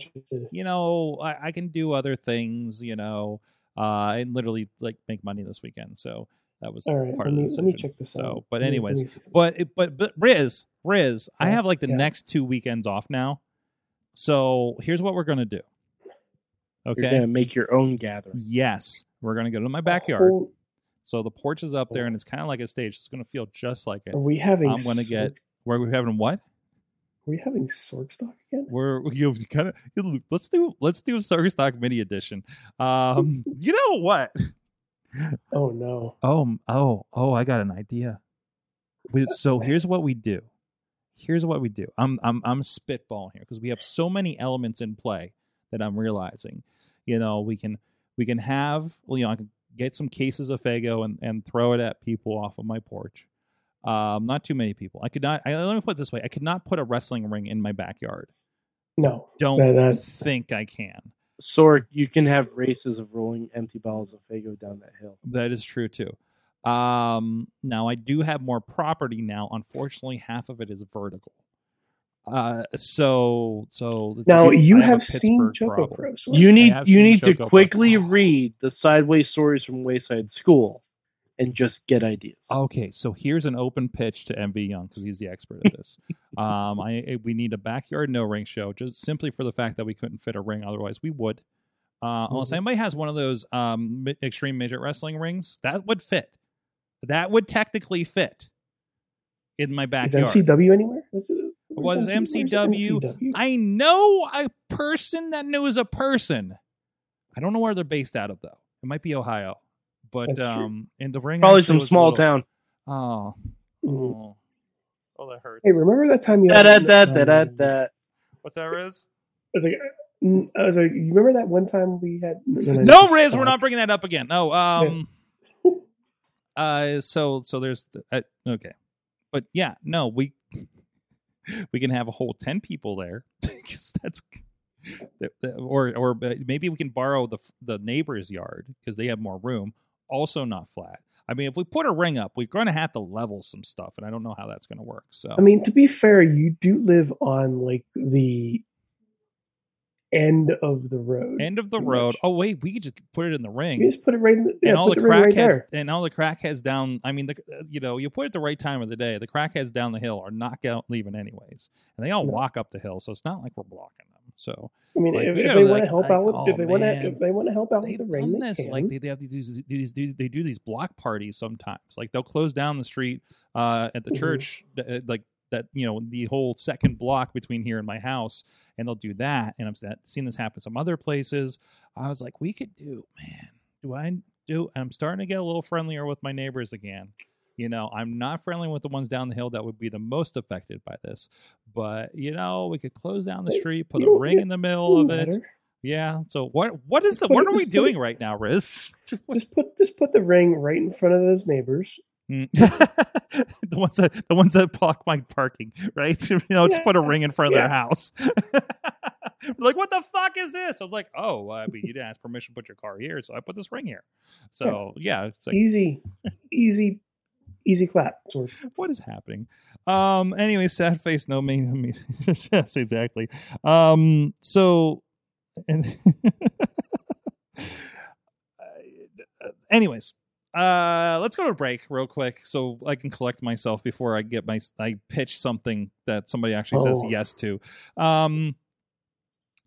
you know, I, I can do other things, you know, uh, and literally like make money this weekend. So that was All right, part let of the me, decision. let me check this so, out. but Let me- let anyways, me but it, but but Riz, Riz, I have like the yeah. next two weekends off now. So here's what we're gonna do. You're Okay. gonna make your own gathering. Yes, we're gonna go to my backyard. Oh, So the porch is up there, and it's kind of like a stage. It's gonna feel just like it. are we having? I'm gonna get- Sork- Where we having what? Are we having Sork stock again? We're you kind of let's do let's do Circus Stock Mini Edition. Um, you know what? Oh no! Oh, oh, oh! I got an idea. We, so here's what we do. Here's what we do. I'm I'm I'm spitballing here because we have so many elements in play that I'm realizing. You know, we can we can have well, you know I can get some cases of Faygo and and throw it at people off of my porch. Um, not too many people. I could not. I, let me put it this way: I could not put a wrestling ring in my backyard. No, Don't That- that- think I can. Sork, you can have races of rolling empty bottles of Faygo down that hill. That is true too. Um, now I do have more property now. Unfortunately, half of it is vertical. Uh, so so it's now a- you I have seen Pittsburgh Choco problem. Pro. so You need you seen need to quickly Pro. read the sideways stories from Wayside School and just get ideas. Okay, so here's an open pitch to MV Young because he's the expert at this. um, I I- we need a backyard no ring show just simply for the fact that we couldn't fit a ring. Otherwise, we would. Uh, Unless Mhm. anybody has one of those um, extreme midget wrestling rings, that would fit. That would technically fit in my backyard. Is backyard. MCW anywhere? Is it, Was MCW? MCW? I know a person that knows a person. I don't know where they're based out of though. It might be Ohio, but That's true. um, in the ring, Probably some small little- town. Oh, Mhm. oh, oh, that hurts. Hey, remember that time you? Da had, da da da da um, da. What's that, Riz? I was like, mm, I was like, you remember that one time we had? No, just Riz, we're not bringing that up again. No, um, uh, so so there's the- uh, okay, but yeah, no, we we can have a whole ten people there 'cause that's that- that- or or uh, maybe we can borrow the the neighbor's yard because they have more room. Also, not flat. I mean, if we put a ring up, we're going to have to level some stuff, and I don't know how that's going to work. So I mean, to be fair, you do live on like the end of the road. end of the road. much. Oh wait, we could just put it in the ring. You just put it right in the, yeah, and all the the ring right crackheads and all the crackheads down. I mean, the you know you put it the right time of the day. The crackheads down the hill are not out leaving anyways, and they all No. walk up the hill, so it's not like we're blocking them. So I mean, like, if, if they want like- to help like, out with, oh, if they want to, man. if they want to help out with the ring, they this. can. Like they, they have to do these, do these they do these block parties sometimes. Like they'll close down the street uh, at the Mhm. church, uh, like that you know the whole second block between here and my house, and they'll do that. And I've seen this happen some other places. I was like, we could do, man. Do I do? I'm starting to get a little friendlier with my neighbors again. You know, I'm not friendly with the ones down the hill that would be the most affected by this. But you know, we could close down the street, put a ring in the middle of it. Yeah. So what? What is the? What are we doing right now, Riz? Just put just put the ring right in front of those neighbors. Mm. the ones that the ones that block my parking, right? you know, just put a ring in front of their house. like, what the fuck is this? I was like, oh, I mean, you didn't ask permission to put your car here, so I put this ring here. So yeah, it's like, easy, easy, easy clap. Sort of. what is happening? Um. Anyway, sad face, no mean, yes, exactly. Um. So, and uh, anyways, uh, let's go to a break real quick so I can collect myself before I get my I pitch something that somebody actually says Oh. yes to. Um,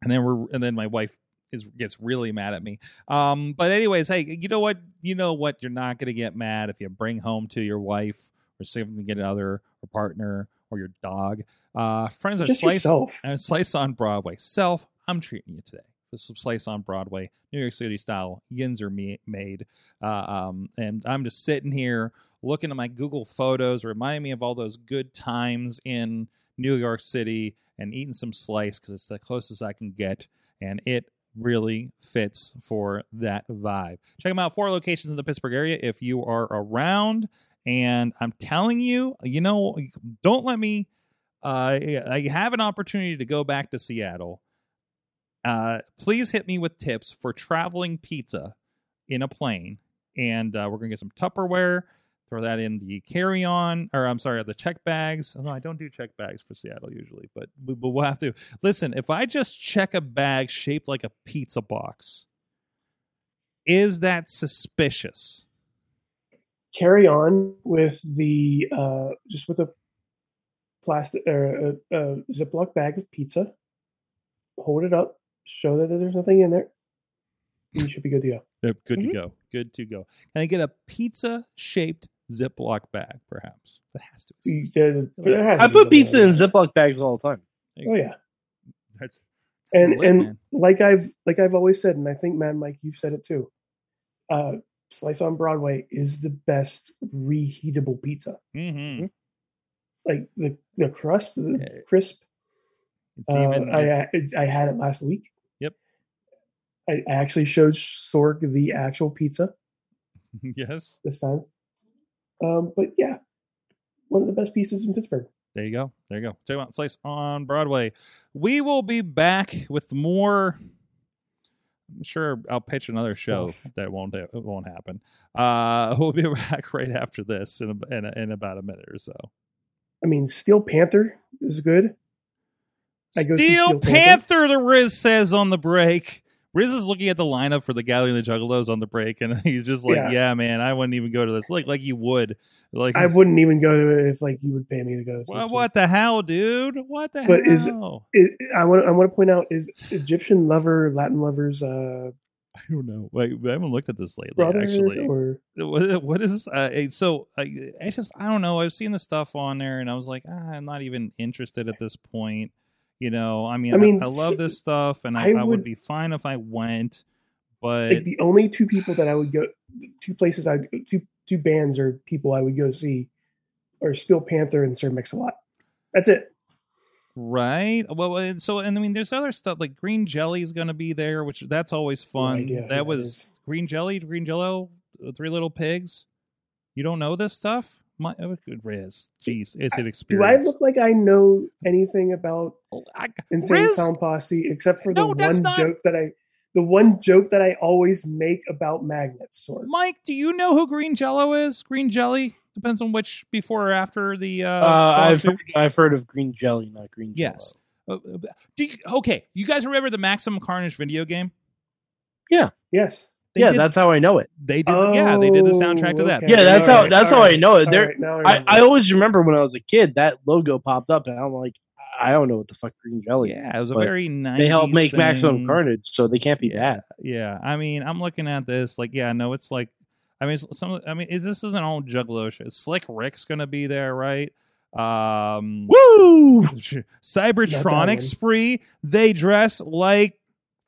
and then we're and then my wife is gets really mad at me. Um, but anyways, hey, you know what? You know what? You're not gonna get mad if you bring home to your wife or significant other or partner or your dog. Uh, friends are Just slice yourself. and Slice on Broadway. Self, I'm treating you today. This is Slice on Broadway, New York City style. Yins are made. Uh, um, and I'm just sitting here looking at my Google photos, reminding me of all those good times in New York City and eating some slice because it's the closest I can get. And it really fits for that vibe. Check them out. Four locations in the Pittsburgh area if you are around. And I'm telling you, you know, don't let me. Uh, I have an opportunity to go back to Seattle. Uh, please hit me with tips for traveling pizza in a plane, and uh, we're gonna get some Tupperware. Throw that in the carry-on, or I'm sorry, the check bags. No, I don't do check bags for Seattle usually, but but we'll have to listen. If I just check a bag shaped like a pizza box, is that suspicious? Carry on with the uh, just with a plastic or a, a Ziploc bag of pizza. Hold it up. Show that there's nothing in there. You should be good to go. Yep, good Mhm. to go. Good to go. Can I get a pizza-shaped Ziploc bag, perhaps? That has to You- exist. there- there has I to put something pizza in. Ziploc bags all the time. Oh yeah, That's and lit, and man. like I've like I've always said, and I think Matt, and Mike, you've said it too. Uh, Slice on Broadway is the best reheatable pizza. hmm Like the the crust, the Yeah. crisp. It's Uh, even. it's- I I had it last week. Yep. I, I actually showed Sorg the actual pizza yes. this time. Um, but yeah, one of the best pizzas in Pittsburgh. There you go. There you go. Check out Slice on Broadway. We will be back with more. I'm sure I'll pitch another show that won't it won't happen. Uh, we'll be back right after this in a, in, a, in about a minute or so. I mean, Steel Panther is good. I go see Steel Steel Panther, Panther. the Riz says on the break. Riz is looking at the lineup for the Gathering of the Juggalos on the break, and he's just like, "Yeah, Yeah. man, I wouldn't even go to this. Like, like you would. Like, I wouldn't even go to it if like you would pay me to go. To what, what the hell, dude? What the But is- hell? It, I want I want to point out is Egyptian lover Latin lovers uh I don't know. Like, I haven't looked at this lately. brother actually, or what, what is uh, so? I, I just I don't know. I've seen the stuff on there, and I was like, ah, I'm not even interested at this point. You know, I mean, I, I mean, I love this stuff, and I, I I would would- be fine if I went, but like the only two people that I would go two places I two two bands or people I would go see are Steel Panther and Sir Mix-a-Lot. That's it. Right. Well, and so and I mean, there's other stuff like green jelly is going to be there, which that's always fun. that that was green jelly, green jello, uh, three little pigs. You don't know this stuff? My oh, good Riz. Jeez, it's an experience. Do I look like I know anything about I, Insane Riz? Clown Posse except for the No, one not- joke that I the one joke that I always make about magnets, sort Mike, do you know who green jello is? Green jelly depends on which before or after the. Uh, Uh, I've heard, I've heard of green jelly, not green. Yes. Jell-O. Uh, uh, do you, okay, you guys remember the Maximum Carnage video game? Yeah. Yes. They yeah, did, that's how I know it. they did. the- yeah, they did the soundtrack to that. Oh, okay. Yeah, that's All how right, that's all how I know it. all There, right, I. I always remember when I was a kid that logo popped up, and I'm like, I don't know what the fuck green jelly. is. Yeah, it was a But very nice. They helped make Maximum Carnage, so they can't be Yeah, bad. yeah. I mean, I'm looking at this like, yeah, no, it's like, I mean, some. I mean, is this is an old Juggalo show? Slick Rick's gonna be there, right? Um, Woo! Not Cybertronic. Spree. They dress like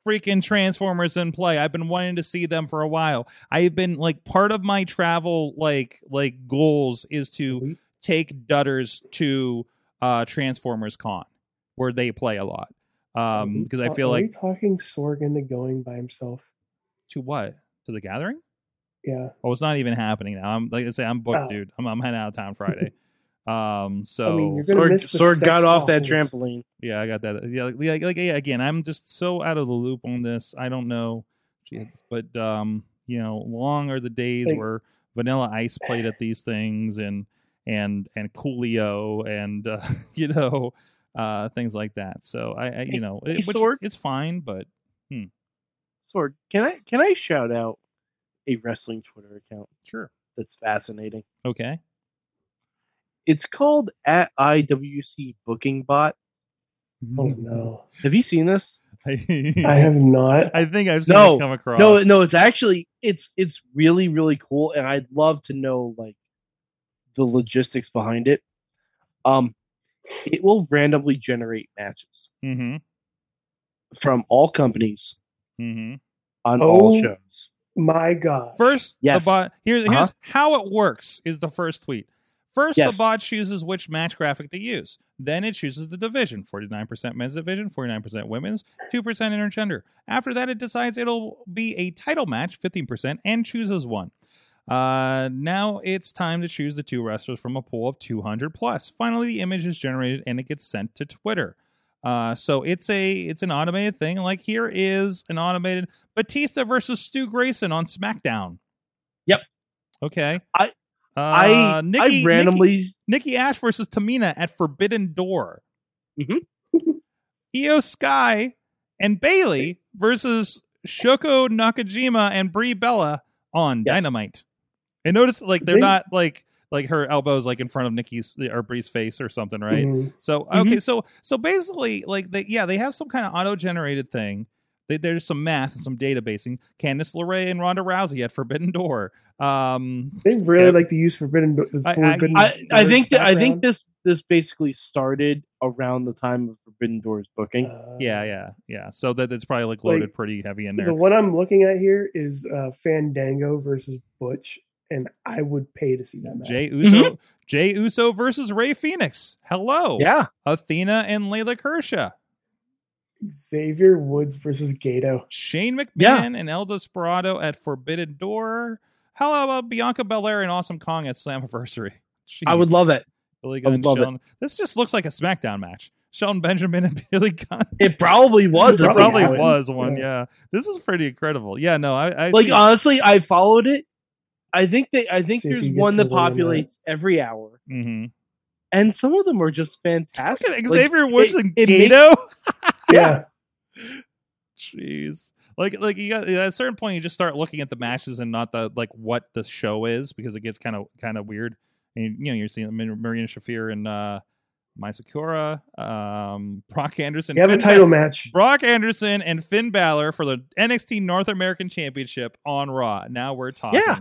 freaking Transformers in play. I've been wanting to see them for a while. I've been like part of my travel like like goals is to take Dutters to uh Transformers Con where they play a lot. Um because I feel are we like talking Sorg into going by himself. to what? To the gathering? Yeah. Oh, it's not even happening now. I'm like I say I'm booked, Oh. dude. I'm I'm heading out of town Friday. um so I mean, you're gonna Sword, miss the Sword sex got off that trampoline. Yeah, I got that. Yeah, like, like, like, yeah, again, I'm just so out of the loop on this. I don't know, Jeez. but um, you know, long are the days Like- where Vanilla Ice played at these things, and and and Coolio, and uh, you know, uh, things like that. So I, I you know, Hey, it, which- Sword? it's fine, but hmm. Sword, can I can I shout out a wrestling Twitter account sure, that's fascinating? okay. It's called at IWC Booking Bot. Oh no. Have you seen this? I have not. I think I've seen No, it come across. No, no, it's actually it's it's really really cool, and I'd love to know like the logistics behind it. Um, it will randomly generate matches Mm-hmm. from all companies Mm-hmm. on all Oh. shows. My God. First, Yes. the bot. Here, here's Uh-huh. how it works. Is the first tweet. First, Yes. the bot chooses which match graphic to use. Then it chooses the division 49% men's division, 49% women's, 2% intergender. After that, it decides it'll be a title match, 15%, and chooses one. Uh, now it's time to choose the two wrestlers from a pool of 200 plus. Finally, the image is generated and it gets sent to Twitter. Uh, so it's a it's an automated thing. Like here is an automated Batista versus Stu Grayson on SmackDown. Yep. Okay. I- uh, I Nikki, I randomly Nikki, Nikki Ash versus Tamina at Forbidden Door. Mhm. Iyo Sky and Bayley versus Shoko Nakajima and Brie Bella on Yes. Dynamite. And notice like they're They- not like like her elbows like in front of Nikki's or Brie's face or something, right? Mhm. So okay, so so basically, like they yeah, they have some kind of auto generated thing. They, there's some math and some databasing. Candice LeRae and Ronda Rousey at Forbidden Door. Um, They really yeah, like to use Forbidden. The I- I- I, I think that I think this this basically started around the time of Forbidden Doors booking. Uh, yeah, yeah, yeah. So that it's probably like loaded Like, pretty heavy in there. The one I'm looking at here is uh, Fandango versus Butch, and I would pay to see that match. Jey Uso, Jey Uso versus Rey Fenix. Hello, yeah, Athena and Layla Kershaw. Xavier Woods versus Gato. Shane McMahon Yeah. and El Desperado at Forbidden Door. How about Bianca Belair and Awesome Kong at Slammiversary? I would love it. Billy I Gunn would and love it. This just looks like a SmackDown match. Shelton Benjamin and Billy Gunn. It probably was. It at probably point. was one. Yeah. Yeah. this is pretty incredible. Yeah, no, I, I Like see- honestly, I followed it. I think they. I think there's one that to one populates every hour, Mhm. and some of them are just fantastic. Like, Xavier Woods it- and it makes- Gato. Yeah, Jeez. Like like you got at a certain point you just start looking at the matches and not the like what the show is because it gets kind of kind of weird. And you know you're seeing Mar- Marina Shafir and uh Mai Sakura, um Brock Anderson. you have a title Ba- match. Brock Anderson and Finn Balor for the NXT North American Championship on Raw. Now we're talking. Yeah.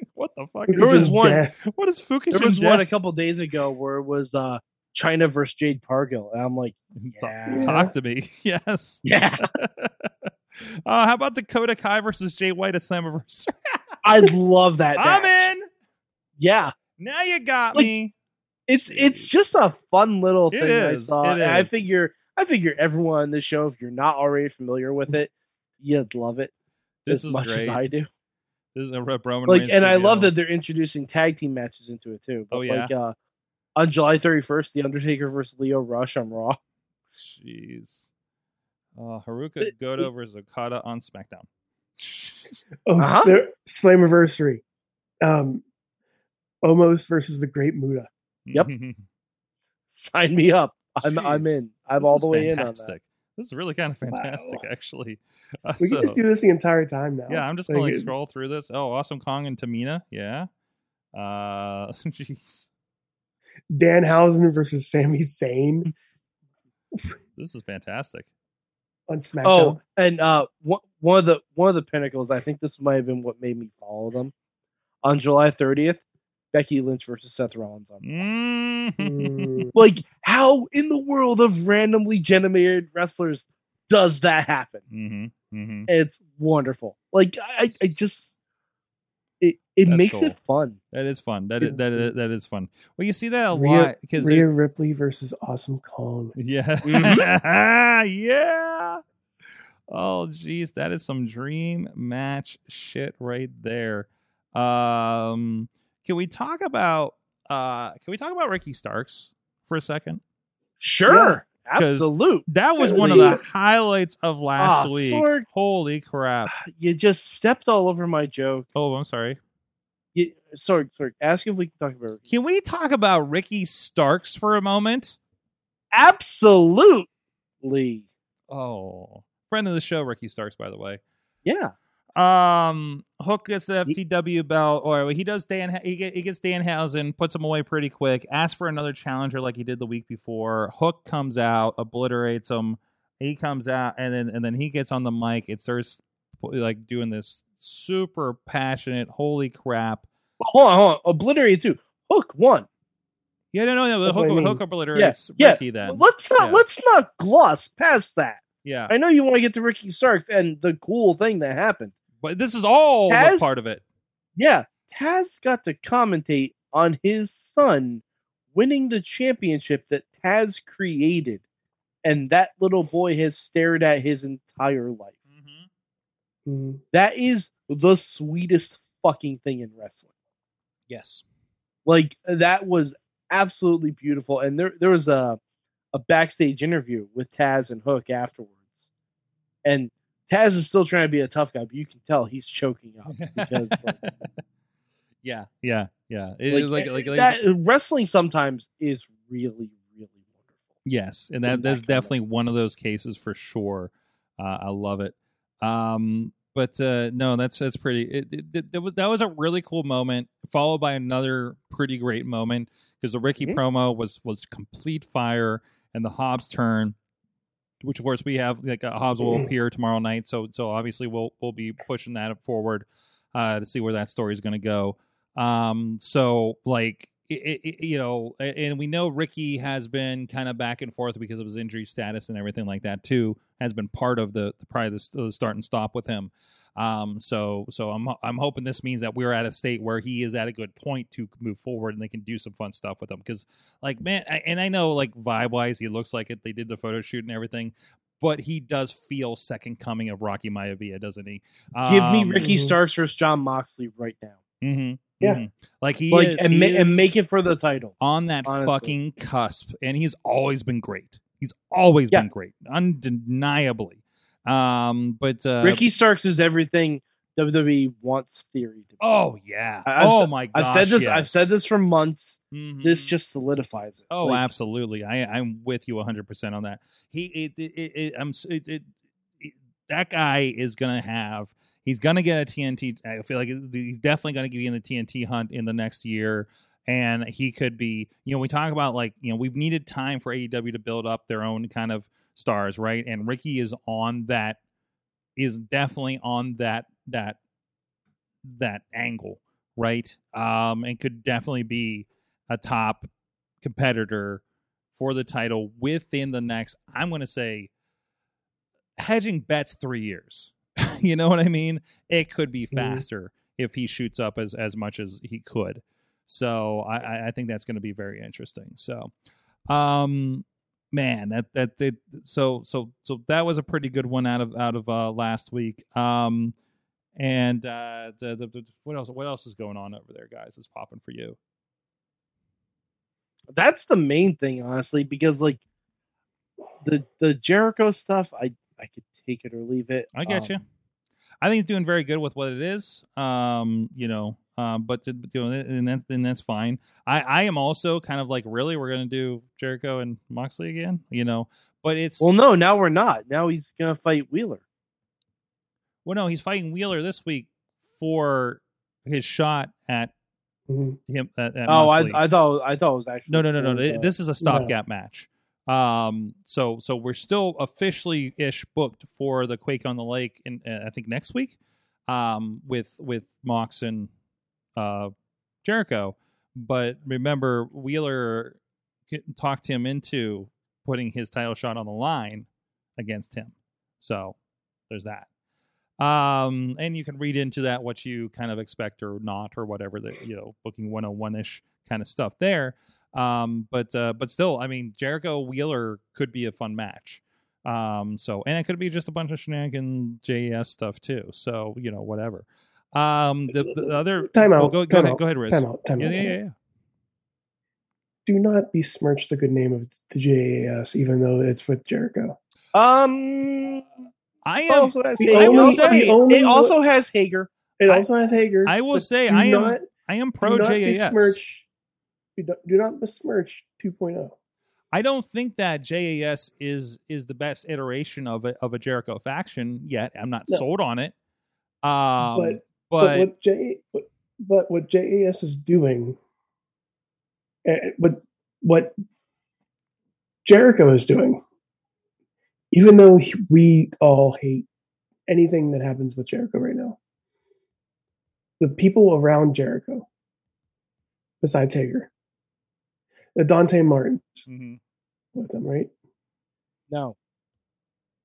what the fuck? There was one- death. What is Fukushima? There was one a couple days ago where it was uh Chyna versus Jade Cargill, and I'm like, yeah. Talk to me. Yes. yeah, Uh, how about Dakota Kai versus Jay White at Slammiversary? I love that. I'm in. Yeah, Now you got Like, me. it's it's just a fun little thing I saw. and I figure I figure everyone on this show, if you're not already familiar with it, you'd love it This as is much great. as I do. This is a Ro- Roman Like, Reigns and I love that they're introducing tag team matches into it too. But Oh, yeah? like uh, on July 31st, The Undertaker versus Leo Rush on Raw. Jeez. Uh, Haruka Goto versus Okada on SmackDown. Oh, Uh-huh. the Slammiversary. Um, Omos versus the Great Muta. Yep. Sign me up. I'm Jeez. I'm in. I'm This all the way in on that. fantastic. This is really kind of fantastic, Wow. actually. Uh, We so- can just do this the entire time now. yeah, I'm just gonna like it's- scroll through this. Oh, Awesome Kong and Tamina. Yeah. Uh, jeez, Danhausen versus Sami Zayn this is fantastic. on SmackDown. Oh, and uh, one one of the one of the pinnacles. I think this might have been what made me follow them. On July 30th, Becky Lynch versus Seth Rollins on. Mm. Like, how in the world of randomly generated wrestlers does that happen? hmm hmm It's wonderful. Like, I, I just it it That's makes cool. it fun. That is fun. That is, that is, that is fun. Well, you see that a Rhea, lot because Rhea Ripley versus Awesome Kong. Yeah. Mm-hmm. yeah. Oh jeez, that is some dream match shit right there. Um can we talk about uh can we talk about Ricky Starks for a second? Sure, 'cause- absolute. That was one of the highlights of last Ah, week. Sorg. Holy crap. You just stepped all over my joke. Oh, I'm sorry. You, sorry, sorry. Ask if we can talk about it. Can we talk about Ricky Starks for a moment? Absolutely. Oh, friend of the show, Ricky Starks, by the way. Yeah. Um, Hook gets the FTW belt, or he does Dan. He, get, he gets Danhausen, puts him away pretty quick. Asks for another challenger like he did the week before. Hook comes out, obliterates him. He comes out, and then and then he gets on the mic. It starts like doing this super passionate. Holy crap! Hold on, hold on. Obliterate too. Hook one. Yeah, no, no, no. That's Hook, I mean. Hook obliterates yeah. Ricky. Then Let's not Yeah. let's not gloss past that. yeah, I know you want to get to Ricky Starks and the cool thing that happened. But this is all the Taz- part of it. Yeah, Taz got to commentate on his son winning the championship that Taz created, and that little boy has stared at his entire life. Mm-hmm. Mhm. That is the sweetest fucking thing in wrestling. Yes. Like that was absolutely beautiful. And there there was a a backstage interview with Taz and Hook afterwards. And Taz is still trying to be a tough guy, but you can tell he's choking up because like, yeah, yeah, yeah. It- like, like, like, that wrestling sometimes is really, really wonderful. Yes, and that that that's of- definitely one of those cases for sure. Uh, I love it. Um, but uh, no, that's that's pretty. It, it, it- that was that was a really cool moment, followed by another pretty great moment because the Ricky Mhm. promo was was complete fire, and the Hobbs turn, which of course we have like uh, Hobbs will appear tomorrow night, so so obviously we'll we'll be pushing that forward uh, to see where that story is going to go. Um, so like it, it, you know, and we know Ricky has been kind of back and forth because of his injury status and everything like that too. Has been part of the, the probably the, the start and stop with him. Um, so so I'm I'm hoping this means that we're at a state where he is at a good point to move forward and they can do some fun stuff with him. Because like man, I, and I know like vibe wise, he looks like it. They did the photo shoot and everything. But he does feel second coming of Rocky Maivia, doesn't he? Give me Um, Ricky Mhm. Starks versus Jon Moxley right now. Mm-hmm. Yeah. mhm. like he like is- and, he ma- and make it for the title. on that Honestly. fucking cusp, and he's always been great. He's always Yeah. been great, undeniably. Um, but uh, Ricky Starks is everything WWE wants Theory to be. oh yeah, I- I've oh my god, I've said this. I've said this for months. This just solidifies it. Oh, Like, absolutely. I, I'm with you 100 percent on that. He, it, it, it, it I'm, it, it, it, that guy is gonna have. He's gonna get a TNT. I feel like he's definitely gonna be in the TNT hunt in the next year. And he could be, you know, we talk about like, you know, we've needed time for AEW to build up their own kind of stars, right? And Ricky is on that, is definitely on that that that angle, right? Um, and could definitely be a top competitor for the title within the next i'm going to say hedging bets three years you know what i mean it could be Mhm. faster if he shoots up as as much as he could so i I- think that's going to be very interesting so um man that that did so so so that was a pretty good one out of out of uh last week um and uh the, the, the- what else what else is going on over there guys is popping for you that's the main thing, honestly, because like the the Jericho stuff, I I could take it or leave it. I get Um, you. I think it's doing very good with what it is. Um, you know, um, but to, you know, and that, and that's fine. I, I am also kind of like, really, we're gonna do Jericho and Moxley again, you know? But it's Well, no, now we're not. Now he's gonna fight Wheeler. well, no, he's fighting Wheeler this week for his shot at Mhm. him. At, at Oh, Moxley. I I thought I thought it was actually No, no, no, no. uh, This is a stopgap match. Um, so so we're still officially ish booked for the Quake on the Lake in uh, I think next week. Um, with with Mox and uh Jericho, but remember Wheeler talked him into putting his title shot on the line against him. So there's that. Um, and you can read into that what you kind of expect or not or whatever that you know booking 101 ish kind of stuff there. Um, but uh, but still, I mean, Jericho Wheeler could be a fun match. Um, so and it could be just a bunch of shenanigan JS stuff too. So you know whatever. Um, the, the other Time well, out, go go time ahead, out, go ahead, Riz. Time out. Time Yeah, out. yeah, yeah, yeah. Do not besmirch the good name of the JAS, even though it's with Jericho. Um, I am. also has Hager. I will only- say- only it also has Hager. It I- also has Hager. I will say I am not, I am pro do JAS. besmirch. Do not, do not besmirch oh. 2.0. I don't think that JAS is is the best iteration of a of a Jericho faction yet. I'm not No. sold on it. Um, But- but, But, what J but, but what JAS is doing, eh, what what Jericho is doing, even though we all hate anything that happens with Jericho right now, the people around Jericho, besides Hager, the Dante Martin Mhm. with them, right? No.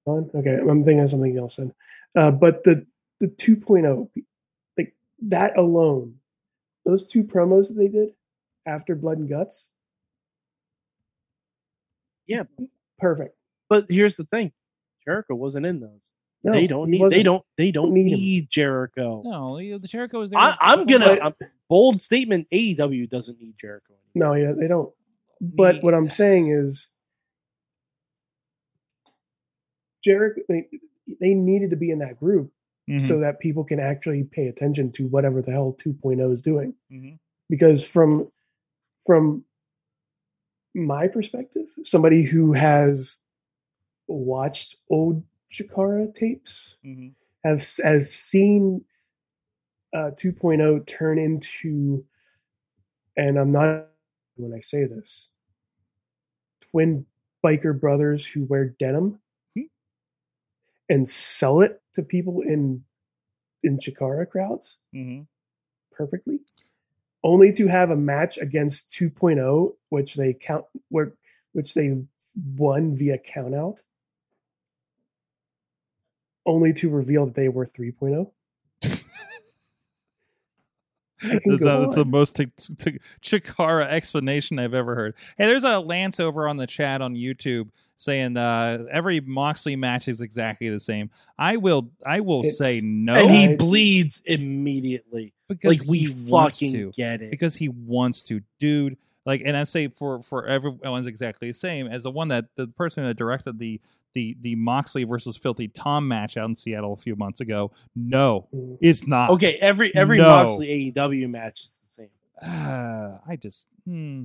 Okay, I'm thinking of something else then. Uh, but the the 2.0, like that alone, those two promos that they did, after Blood and Guts. Yeah. perfect. But here's the thing: Jericho wasn't in those. No, they don't need. They don't. They don't need need. Jericho. No, the Jericho was there. I, I'm gonna But- um, bold statement. AEW doesn't need Jericho. Anymore. No, yeah, they don't. But what I'm saying is, Jericho. They, they needed to be in that group Mhm, so that people can actually pay attention to whatever the hell 2.0 is doing. mhm. because from from my perspective, somebody who has watched old Chikara tapes Mhm. have has seen uh, 2.0 turn into, and I'm not when I say this, twin biker brothers who wear denim. And sell it to people in in Chikara crowds Mhm. perfectly, only to have a match against 2.0, which they count where which they won via countout, only to reveal that they were oh. 3.0. I can That's, go that's the most t- t- Chikara explanation I've ever heard. Hey, there's a Lance over on the chat on YouTube saying uh, every Moxley match is exactly the same. I will, I will It's- say no, and he bleeds immediately. because Like we he wants fucking to. get it. because he wants to, dude. Like, and I say for for everyone's exactly the same as the one that the person that directed the the the Moxley versus Filthy Tom match out in Seattle a few months ago. No, Mm. it's not. Okay, every every No. Moxley AEW match is the same. Uh, I just hmm,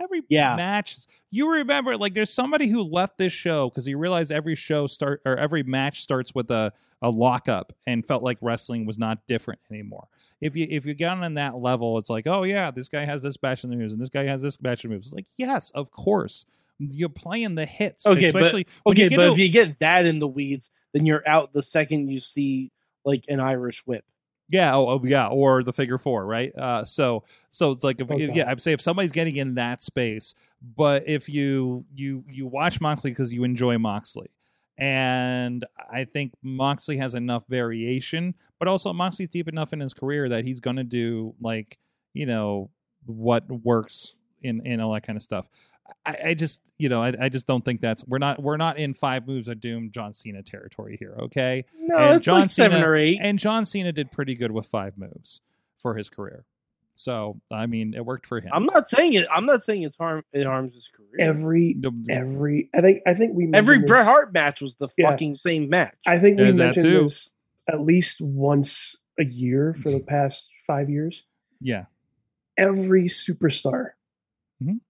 every Yeah. match. You remember, like, there's somebody who left this show because he realized every show start or every match starts with a a lockup and felt like wrestling was not different anymore. If you if you got on that level, it's like, oh yeah, this guy has this batch of moves and this guy has this batch of moves. It's like, yes, of course. You're playing the hits, Okay, but- especially when Okay, you get but to- if you get that in the weeds, then you're out the second you see like an Irish whip. Yeah, oh, oh, yeah, or the figure four, right? Uh, so so it's like if, Okay. yeah, I'd say if somebody's getting in that space, but if you you you watch Moxley because you enjoy Moxley, and I think Moxley has enough variation, but also Moxley's deep enough in his career that he's going to do like you know what works in in all that kind of stuff. I, I just you know I, I just don't think that's we're not we're not in five moves of doom John Cena territory here. Okay, No, And it's John like seven Cena- or eight. and John Cena did pretty good with five moves for his career. So I mean, it worked for him. I'm not saying it. I'm not saying it's harm. It harms his career. Every every I think I think we Every mentioned this- Bret Hart match was the Yeah. fucking same match. I think we There's that mentioned this at least once a year for the past five years. yeah, Every superstar Mhm.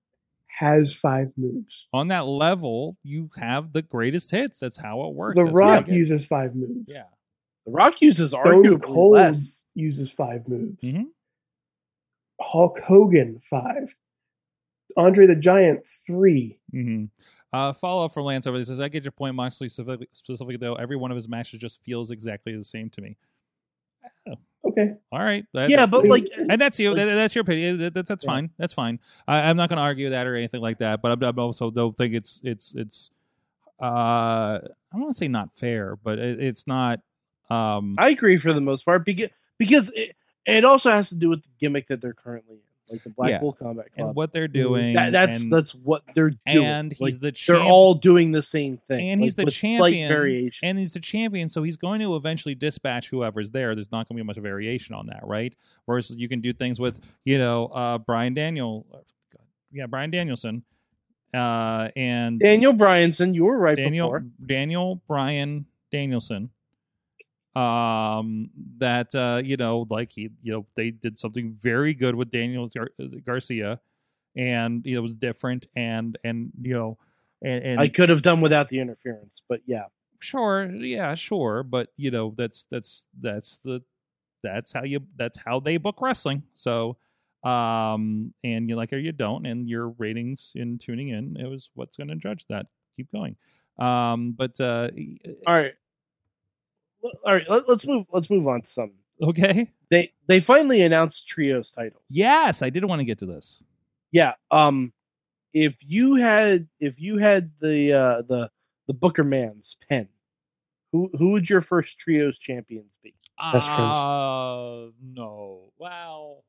Has five moves. on that level, you have the greatest hits. That's how it works. The That's Rock uses five moves. Yeah. the Rock uses Stone arguably Cold less. uses five moves. Mhm. Hulk Hogan five. Andre the Giant three. hmm Uh, follow up from Lance over. He says, "I get your point, Moxley. Specifically, specifically, though, every one of his matches just feels exactly the same to me." Okay. All right, that- Yeah, but like, and that's you. Like- That, that's your opinion. That, that- that's Yeah. fine. That's fine. I, I'm not going to argue that or anything like that. But I, I also don't think it's it's it's. Uh, I don't want to say not fair, but it, it's not. Um, I agree for the most part because because it, it also has to do with the gimmick that they're currently in, like the Black Yeah. Bull Combat Club. and what they're doing. That- that's and, that's what they're doing. and he's Like, the they're all doing the same thing, and he's the champion, variation. and he's the champion, so he's going to eventually dispatch whoever's there. There's not going to be much variation on that, right? Whereas you can do things with, you know, uh, Brian Daniel, yeah, Brian Danielson, uh, and Daniel Bryanson, you were right Daniel before. Daniel Brian Danielson. Um, that uh, you know, like he, you know, they did something very good with Daniel Gar- Garcia, and you know, it was different, and and you know, and, and I could have done without the interference, but yeah, sure yeah sure but you know that's that's that's the that's how you that's how they book wrestling. So um and you like it or you don't and your ratings in tuning in it was what's going to judge that. Keep going. Um but uh all right, all right. Let, let's move. Let's move on to something. okay They they finally announced trios title. yes i did want to get to this Yeah. Um, if you had if you had the uh, the the Booker Man's pen, who who would your first trios champions be? Best friends. uh no well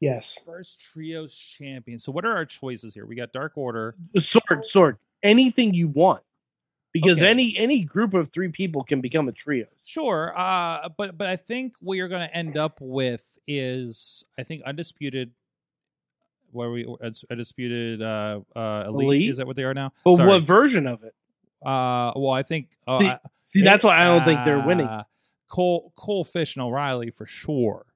Yes. First trios champion. So what are our choices here? We got Dark Order. Sword, sword, anything you want, because Okay. any any group of three people can become a trio. Sure, uh, but but I think what you're going to end up with is I think undisputed. Where we undisputed uh, uh, elite. Elite? is that what they are now? But Sorry. what version of it? Uh, well, I think. Uh, See, I- See, that's why I don't think they're winning. Uh, Cole, Cole, Fish, and O'Reilly for sure.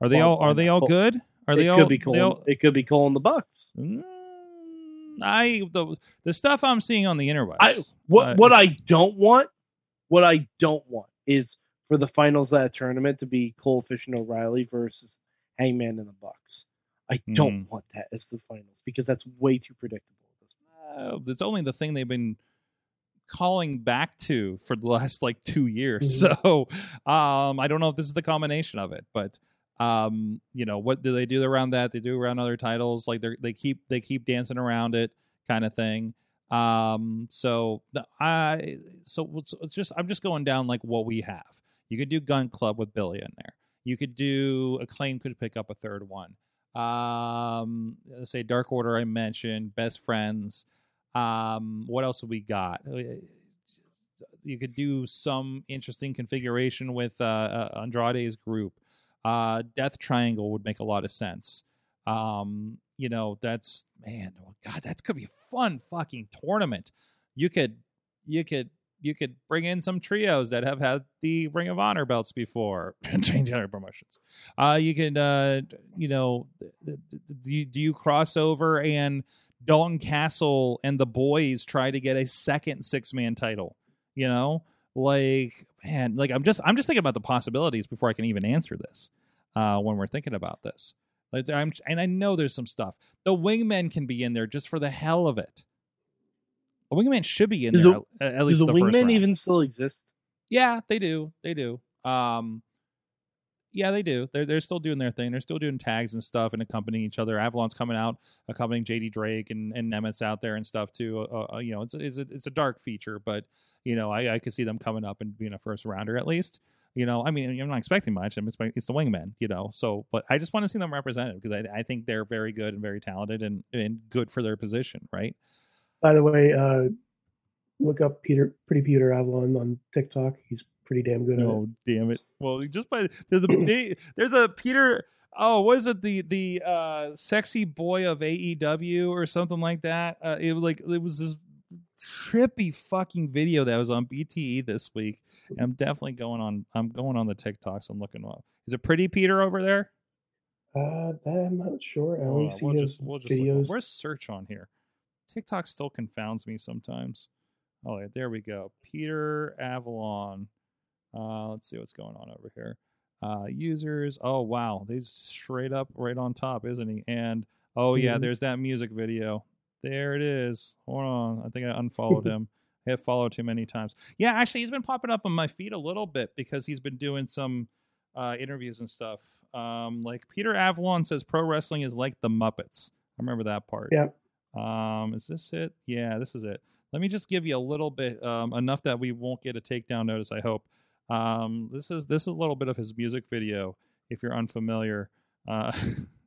Are they all? Are they all good? Are it they all? could be Cole. all- it could be Cole and the Bucks. Mm, I the the stuff I'm seeing on the interwebs. I what uh, what I don't want, what I don't want is for the finals of that tournament to be Cole Fish and O'Reilly versus Hangman and the Bucks. I don't Hmm. want that as the finals because that's way too predictable. uh, it's only the thing they've been calling back to for the last like two years. So um, I don't know if this is the combination of it, but um, you know, what do they do around that? They do around other titles, like they they keep they keep dancing around it, kind of thing. Um, so I so it's just I'm just going down like what we have. You could do Gunn Club with Billy in there. You could do Acclaim could pick up a third one. Um, let's say Dark Order I mentioned, Best Friends. Um, what else have we got? Uh, You could do some interesting configuration with uh, uh, Andrade's group. Uh, Death Triangle would make a lot of sense. Um, you know, that's man, oh God, that could be a fun fucking tournament. You could, you could, you could bring in some trios that have had the Ring of Honor belts before and change other promotions. Uh, you could, uh, you know, do you, do you cross over and Dalton Castle and the boys try to get a second six man title? You know, like man, like I'm just I'm just thinking about the possibilities before I can even answer this. Uh, when we're thinking about this, like, I'm and I know there's some stuff. The wingmen can be in there just for the hell of it. The wingmen should be in Does there the- at, at Does least the wingmen even still exist? Yeah, they do. They do. Um, yeah, they do. They're they're still doing their thing. They're still doing tags and stuff and accompanying each other. Avalon's coming out, accompanying JD Drake and and Nemeth out there and stuff too. Uh, uh, you know, it's it's a, it's a dark feature, but you know, I I could see them coming up and being a first rounder at least. You know, I mean, I'm not expecting much. I'm expecting it's the wingmen, you know. So, but I just want to see them represented because I I think they're very good and very talented and and good for their position, right? By the way, uh, look up Peter, Pretty Peter Avalon on TikTok. He's pretty damn good at it. Oh damn it! Well, just by there's a there's a Peter. Oh, was it the the uh sexy boy of AEW or something like that? Uh, it was like it was this trippy fucking video that was on BTE this week. And I'm definitely going on. I'm going on the TikToks. I'm looking up. Is it Pretty Peter over there? Uh, that I'm not sure. I Hold only on, see we'll his just, we'll just look videos. Where's search on here? TikTok still confounds me sometimes. Oh, yeah, there we go. Peter Avalon. Uh, let's see what's going on over here. Uh, users. Oh wow, he's straight up right on top, isn't he? And oh yeah, Mhm. there's that music video. There it is. Hold on, I think I unfollowed him. I have followed too many times. Yeah, actually, he's been popping up on my feed a little bit because he's been doing some uh, interviews and stuff. Um, like Peter Avalon says, pro wrestling is like the Muppets. I remember that part. Yeah. Um, is this it? Yeah, this is it. Let me just give you a little bit, um, enough that we won't get a takedown notice. I hope. Um, this is this is a little bit of his music video. If you're unfamiliar, uh,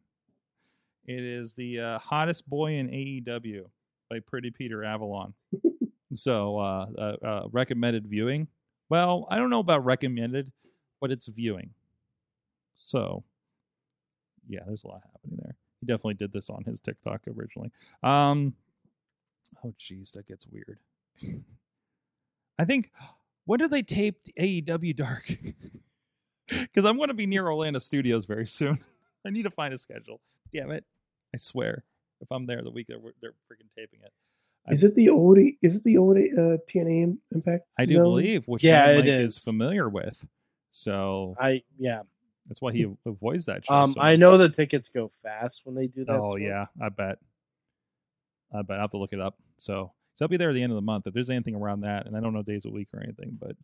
it is the uh, hottest boy in AEW by Pretty Peter Avalon. so uh, uh, uh, recommended viewing. Well, I don't know about recommended, but it's viewing. So yeah, there's a lot happening there. He definitely did this on his TikTok originally. Um, oh jeez, that gets weird. I think when do they tape the AEW Dark? Because I'm going to be near Orlando Studios very soon. I need to find a schedule. Damn it! I swear, if I'm there the week they're they're freaking taping it, Is it the old? Is it the old uh, TNA Impact? I do Zone? believe, which Yeah, John Mike is is. familiar with. So I yeah. that's why he avoids that. Show Um, so I know the tickets go fast when they do that. Oh sort. yeah, I bet. I bet I have to look it up. So, so I'll be there at the end of the month. If there's anything around that, and I don't know days a week or anything, but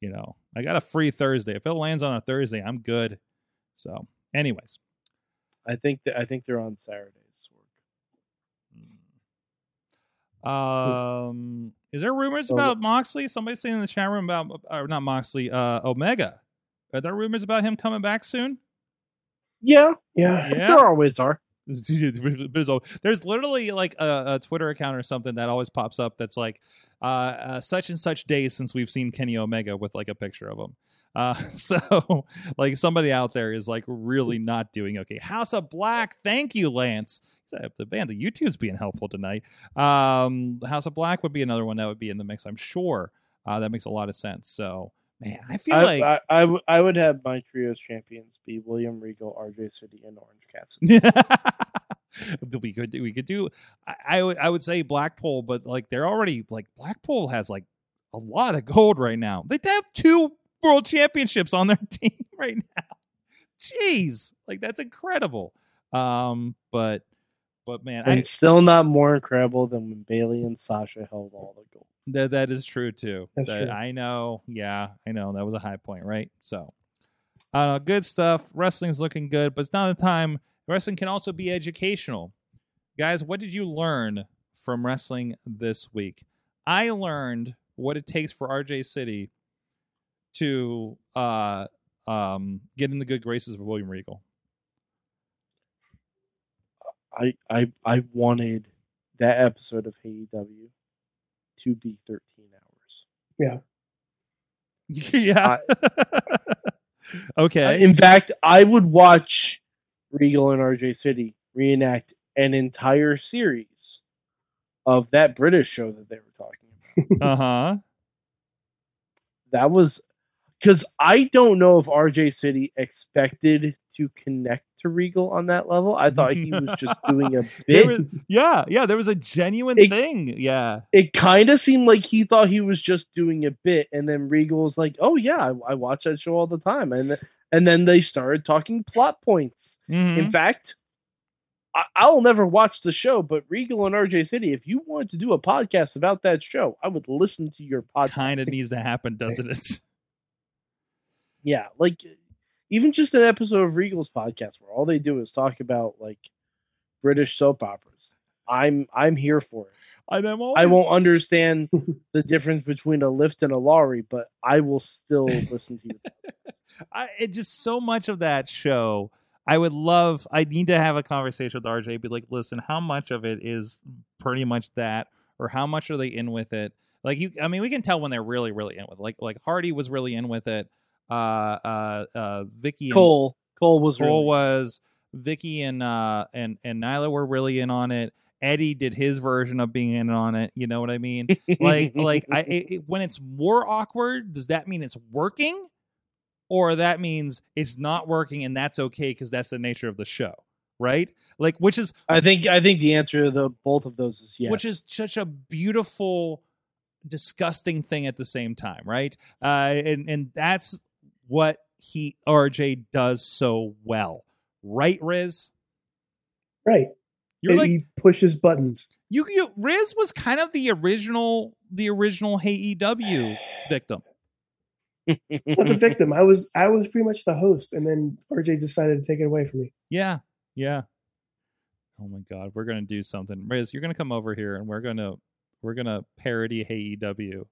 you know, I got a free Thursday. If it lands on a Thursday, I'm good. So, anyways, I think that I think they're on Saturdays. um, is there rumors Well, about Moxley? Somebody saying in the chat room about, or not Moxley, uh, Omega. Are there rumors about him coming back soon? Yeah, Yeah. Yeah. there always are. There's literally like a, a Twitter account or something that always pops up that's like uh, uh, such and such days since we've seen Kenny Omega with like a picture of him. Uh, so like somebody out there is like really not doing okay. House of Black, thank you, Lance. The band, the YouTube's being helpful tonight. Um, House of Black would be another one that would be in the mix, I'm sure. Uh, that makes a lot of sense. So, man, I feel like I, like I, I, w- I would have my trios champions be William Regal, RJ City, and Orange Cassidy. we could do, we could do I, I would I would say Blackpool, but like they're already like Blackpool has like a lot of gold right now. They have two world championships on their team right now. Jeez, like that's incredible. Um, but but man, and I, still not more incredible than when Bayley and Sasha held all the gold. that that is true too. That's That- true. I know. Yeah, I know. That was a high point, right? So, uh, good stuff. Wrestling's looking good, but it's not the time. Wrestling can also be educational. Guys, what did you learn from wrestling this week? I learned what it takes for RJ City to uh, um, get in the good graces of William Regal. I I I wanted that episode of AEW to be 13 hours. yeah. Yeah. Okay. Uh, In fact, I would watch Regal and RJ City reenact an entire series of that British show that they were talking about. Uh huh. that was because I don't know if RJ City expected to connect to Regal on that level. I thought he was just doing a There bit. was, yeah, yeah. There was a genuine It- thing. Yeah. it kind of seemed like he thought he was just doing a bit, and then Regal was like, "Oh yeah, I, I watch that show all the time," and th- and then they started talking plot points. Mhm. In fact, I, I'll never watch the show, but Regal and RJ City, if you wanted to do a podcast about that show, I would listen to your podcast. kind of needs to happen, doesn't it? Yeah, like even just an episode of Regal's podcast where all they do is talk about like British soap operas. I'm I'm here for it. I'm always, I won't understand the difference between a lift and a lorry, but I will still listen to you. I, it just so much of that show. I would love. I need to have a conversation with RJ. Be like, listen, how much of it is pretty much that, or how much are they in with it? Like you, I mean, we can tell when they're really, really in with. It. Like, like Hardy was really in with it. Uh, uh, uh, Vickie and Cole Cole was Cole really, was Vickie and uh and and Nyla were really in on it. Eddie did his version of being in on it. You know what I mean? Like like I it, it- when it's more awkward, does that mean it's working, or that means it's not working and that's okay because that's the nature of the show, right? Like which is I think I think the answer to the both of those is yes. which is such a beautiful disgusting thing at the same time right uh and and that's what he rj does so well right riz Right. you're like he pushes buttons. you, you riz was kind of the original the original hey ew victim Not the victim. I was I was pretty much the host, and then RJ decided to take it away from me. yeah yeah oh my god we're gonna do something riz you're gonna come over here and we're gonna we're gonna parody hey ew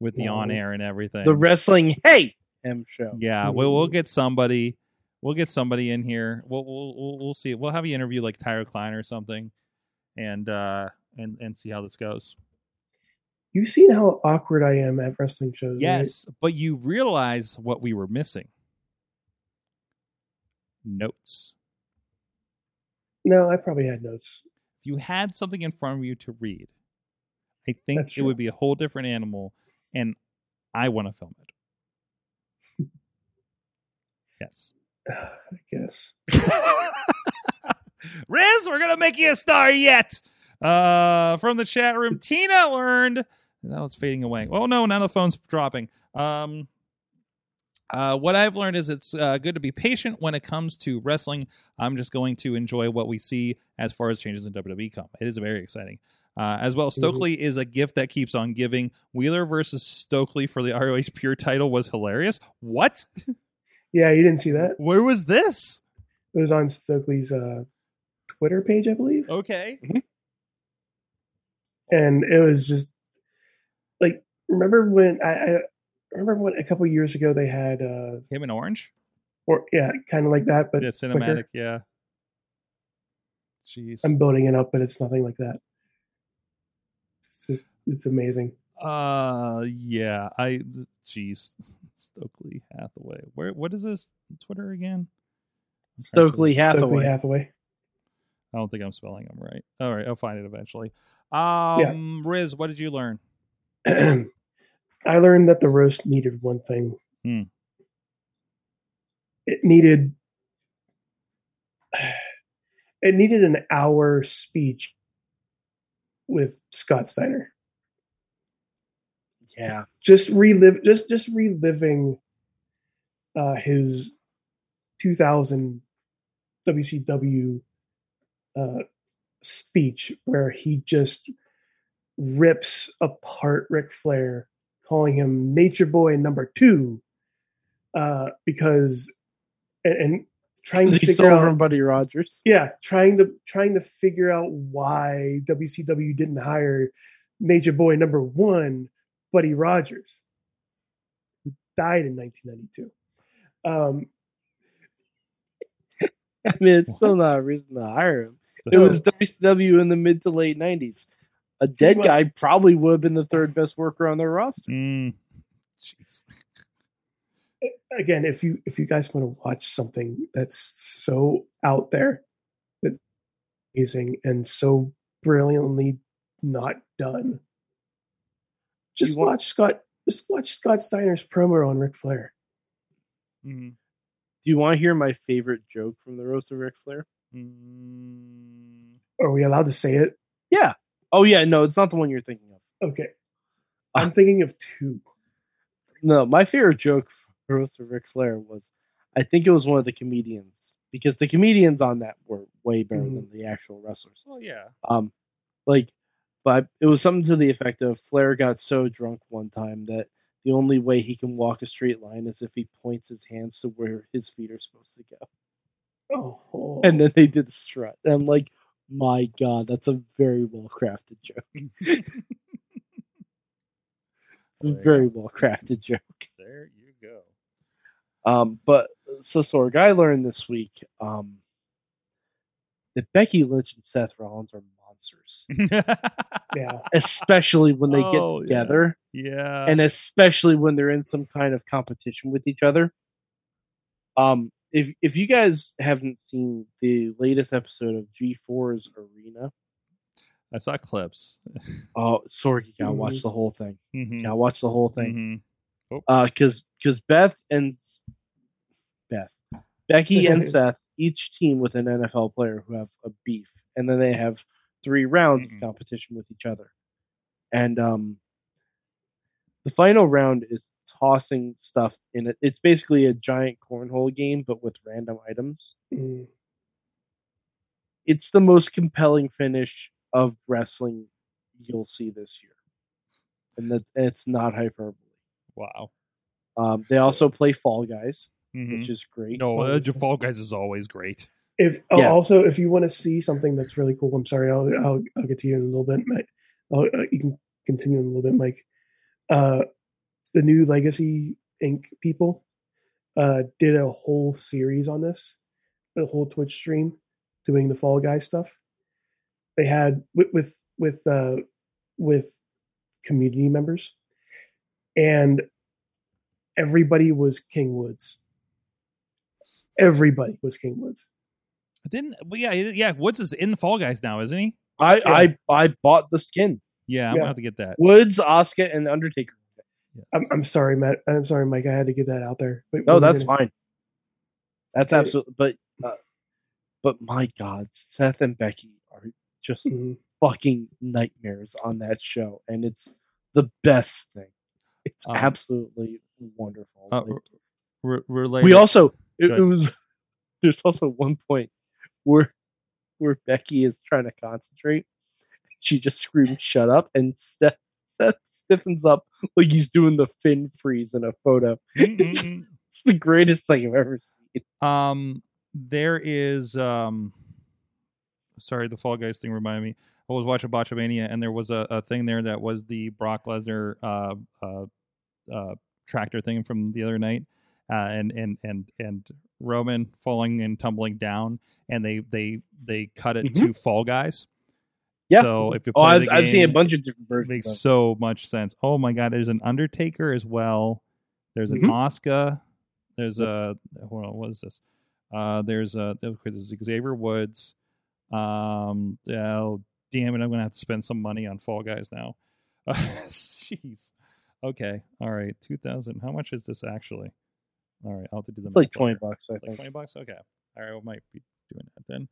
with the No. on air and everything the wrestling hey M show. Yeah, we'll we'll get somebody. We'll get somebody in here. We'll we'll we'll, we'll see. We'll have you interview like Tyler Klein or something, and uh and and see how this goes. You've seen how awkward I am at wrestling shows. right? Yes, but you realize what we were missing. Notes. No, I probably had notes. If you had something in front of you to read, I think it would be a whole different animal, and I want to film it. Yes. I guess. Riz, we're gonna make you a star yet. Uh, from the chat room, Tina learned. Now it's fading away. Oh no, now the phone's dropping. Um, uh, what I've learned is it's uh, good to be patient when it comes to wrestling. I'm just going to enjoy what we see as far as changes in WWE come. It is very exciting. Uh, as well, Stokely is a gift that keeps on giving. Wheeler versus Stokely for the ROH Pure title was hilarious. What? Yeah, you didn't see that. Where was this? It was on Stokely's uh, Twitter page, I believe, Okay. and it was just like remember when I, I remember when a couple years ago they had uh, Him in orange. or yeah, kind of like that, but yeah, cinematic. quicker. Yeah. Jeez. I'm building it up, but it's nothing like that. It's amazing. Uh, yeah. I. Jeez. Stokely Hathaway. Where? What is this Twitter again? I'm trying to Stokely Hathaway. Stokely Hathaway. I don't think I'm spelling them right. All right, I'll find it eventually. Um, Riz, what did you learn? I learned that the roast needed one thing. Hmm. It needed it needed an hour speech with Scott Steiner. Yeah. Just relive just just reliving uh his 2000 WCW uh speech where he just rips apart Ric Flair, calling him Nature Boy number two, uh, because and, and trying to figure out, from Buddy Rogers. yeah, trying to trying to figure out why WCW didn't hire Nature Boy number one, Buddy Rogers, who died in 1992. Um, I mean, it's still not a reason to hire him. It was WCW in the mid to late '90s. A dead guy probably would have been the third best worker on their roster. Mm, jeez. again, if you if you guys want to watch something that's so out there, that's amazing and so brilliantly not done, just You want- watch Scott. Just watch Scott Steiner's promo on Ric Flair. Mm, Do you want to hear my favorite joke from the roast of Ric Flair? mm, Are we allowed to say it? Yeah. Oh yeah, no, it's not the one you're thinking of. Okay, I'm thinking of two. No, my favorite joke from the roast of Ric Flair was, I think it was one of the comedians because the comedians on that were way better Mhm. than the actual wrestlers. well, yeah. Um, like, but it was something to the effect of Flair got so drunk one time that the only way he can walk a straight line is if he points his hands to where his feet are supposed to go. Oh, And then they did the strut. And I'm like, my God, that's a very well crafted joke. It's a very well crafted joke. There you go. Um, but so Sorg, I learned this week um, that Becky Lynch and Seth Rollins are monsters, yeah. especially when they Oh, get together, yeah. and especially when they're in some kind of competition with each other. Um, if if you guys haven't seen the latest episode of G4's Arena, I saw clips. oh sorry, you gotta watch Mhm. the whole thing. Mhm, You gotta watch the whole thing. mhm. Uh, because because Beth and Beth, Becky and Seth each team with an NFL player who have a beef, and then they have three rounds Mhm. of competition with each other, and um, the final round is tossing stuff in it. It's basically a giant cornhole game, but with random items. Mm. It's the most compelling finish of wrestling you'll see this year, and that it's not hyperbole. Wow. Um, they also play Fall Guys, Mhm. which is great. No, uh, Fall Guys is always great. If oh, Yeah. also if you want to see something that's really cool, I'm sorry, I'll I'll, I'll get to you in a little bit. Mike. I'll, uh, you can continue in a little bit, Mike. Uh, the new Legacy Inc. people uh, did a whole series on this, a whole Twitch stream doing the Fall Guy stuff. They had with with with uh, with community members, and everybody was King Woods. Everybody was King Woods. Didn't well, yeah yeah Woods is in the Fall Guys now, isn't he? I, I I bought the skin. Yeah, I'm Yeah. gonna have to get that. Woods, Oscar, and Undertaker. Yes. I'm, I'm sorry, Matt. I'm sorry, Mike. I had to get that out there. But No, that's gonna- fine. That's Okay. absolutely. But uh, but my God, Seth and Becky are just Mhm. fucking nightmares on that show, and it's the best thing. It's Um, absolutely wonderful. Uh, Like, re- related. we also it, it was there's also one point where where Becky is trying to concentrate. She just screams "shut up" and Seth, Seth stiffens up like he's doing the fin freeze in a photo. Mm-mm-mm. It's the greatest thing I've ever seen. um, there is um, sorry, the Fall Guys thing reminded me. I was watching Botchamania, and there was a, a thing there that was the Brock Lesnar uh, uh, uh, tractor thing from the other night, uh, and and and and Roman falling and tumbling down, and they they they cut it to Fall Guys. Yeah. So if you Oh, I've, the I've seen a bunch of different it versions. makes of so much sense. Oh my god, there's an Undertaker as well. There's an Mhm. Oscar. There's a on, what is this? Uh, there's a there's Xavier Woods. Um, oh damn it, I'm gonna have to spend some money on Fall Guys now. Jeez. Okay. All right. Two thousand. How much is this actually? All right. I'll have to do the It's like twenty bucks, I Like think. twenty bucks. Okay. All right. We might be doing that then.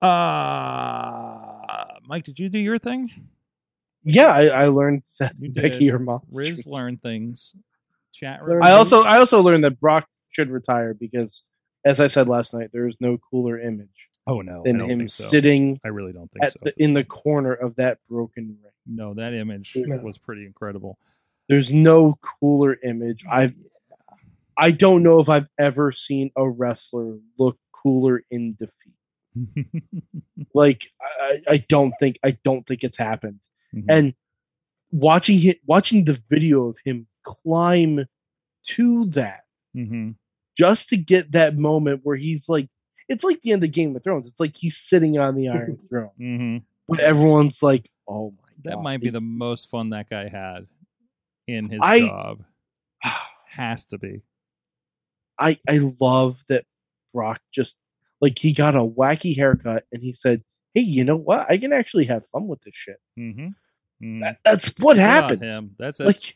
Uh Mike, did you do your thing? Yeah, I, I learned Seth You did. Becky are monsters. Riz learned things. Chat room. I also I also learned that Brock should retire because, as I said last night, there is no cooler image Oh no, than him so. sitting I really don't think so. the, in the corner of that broken ring. no, that image No. was pretty incredible. There's no cooler image. I've I don't know if I've ever seen a wrestler look cooler in defeat. Like I, I don't think I don't think it's happened. Mhm. And watching it, watching the video of him climb to that Mhm. just to get that moment where he's like, it's like the end of Game of Thrones. It's like he's sitting on the Iron Throne, Mhm. but everyone's like, "Oh my god!" That might be the most fun that guy had in his I- job. Has to be. I I love that Brock just like he got a wacky haircut and he said, "Hey, you know what? I can actually have fun with this shit." Mm-hmm. Mm. That, that's what Good on happened. Him. That's Like that's,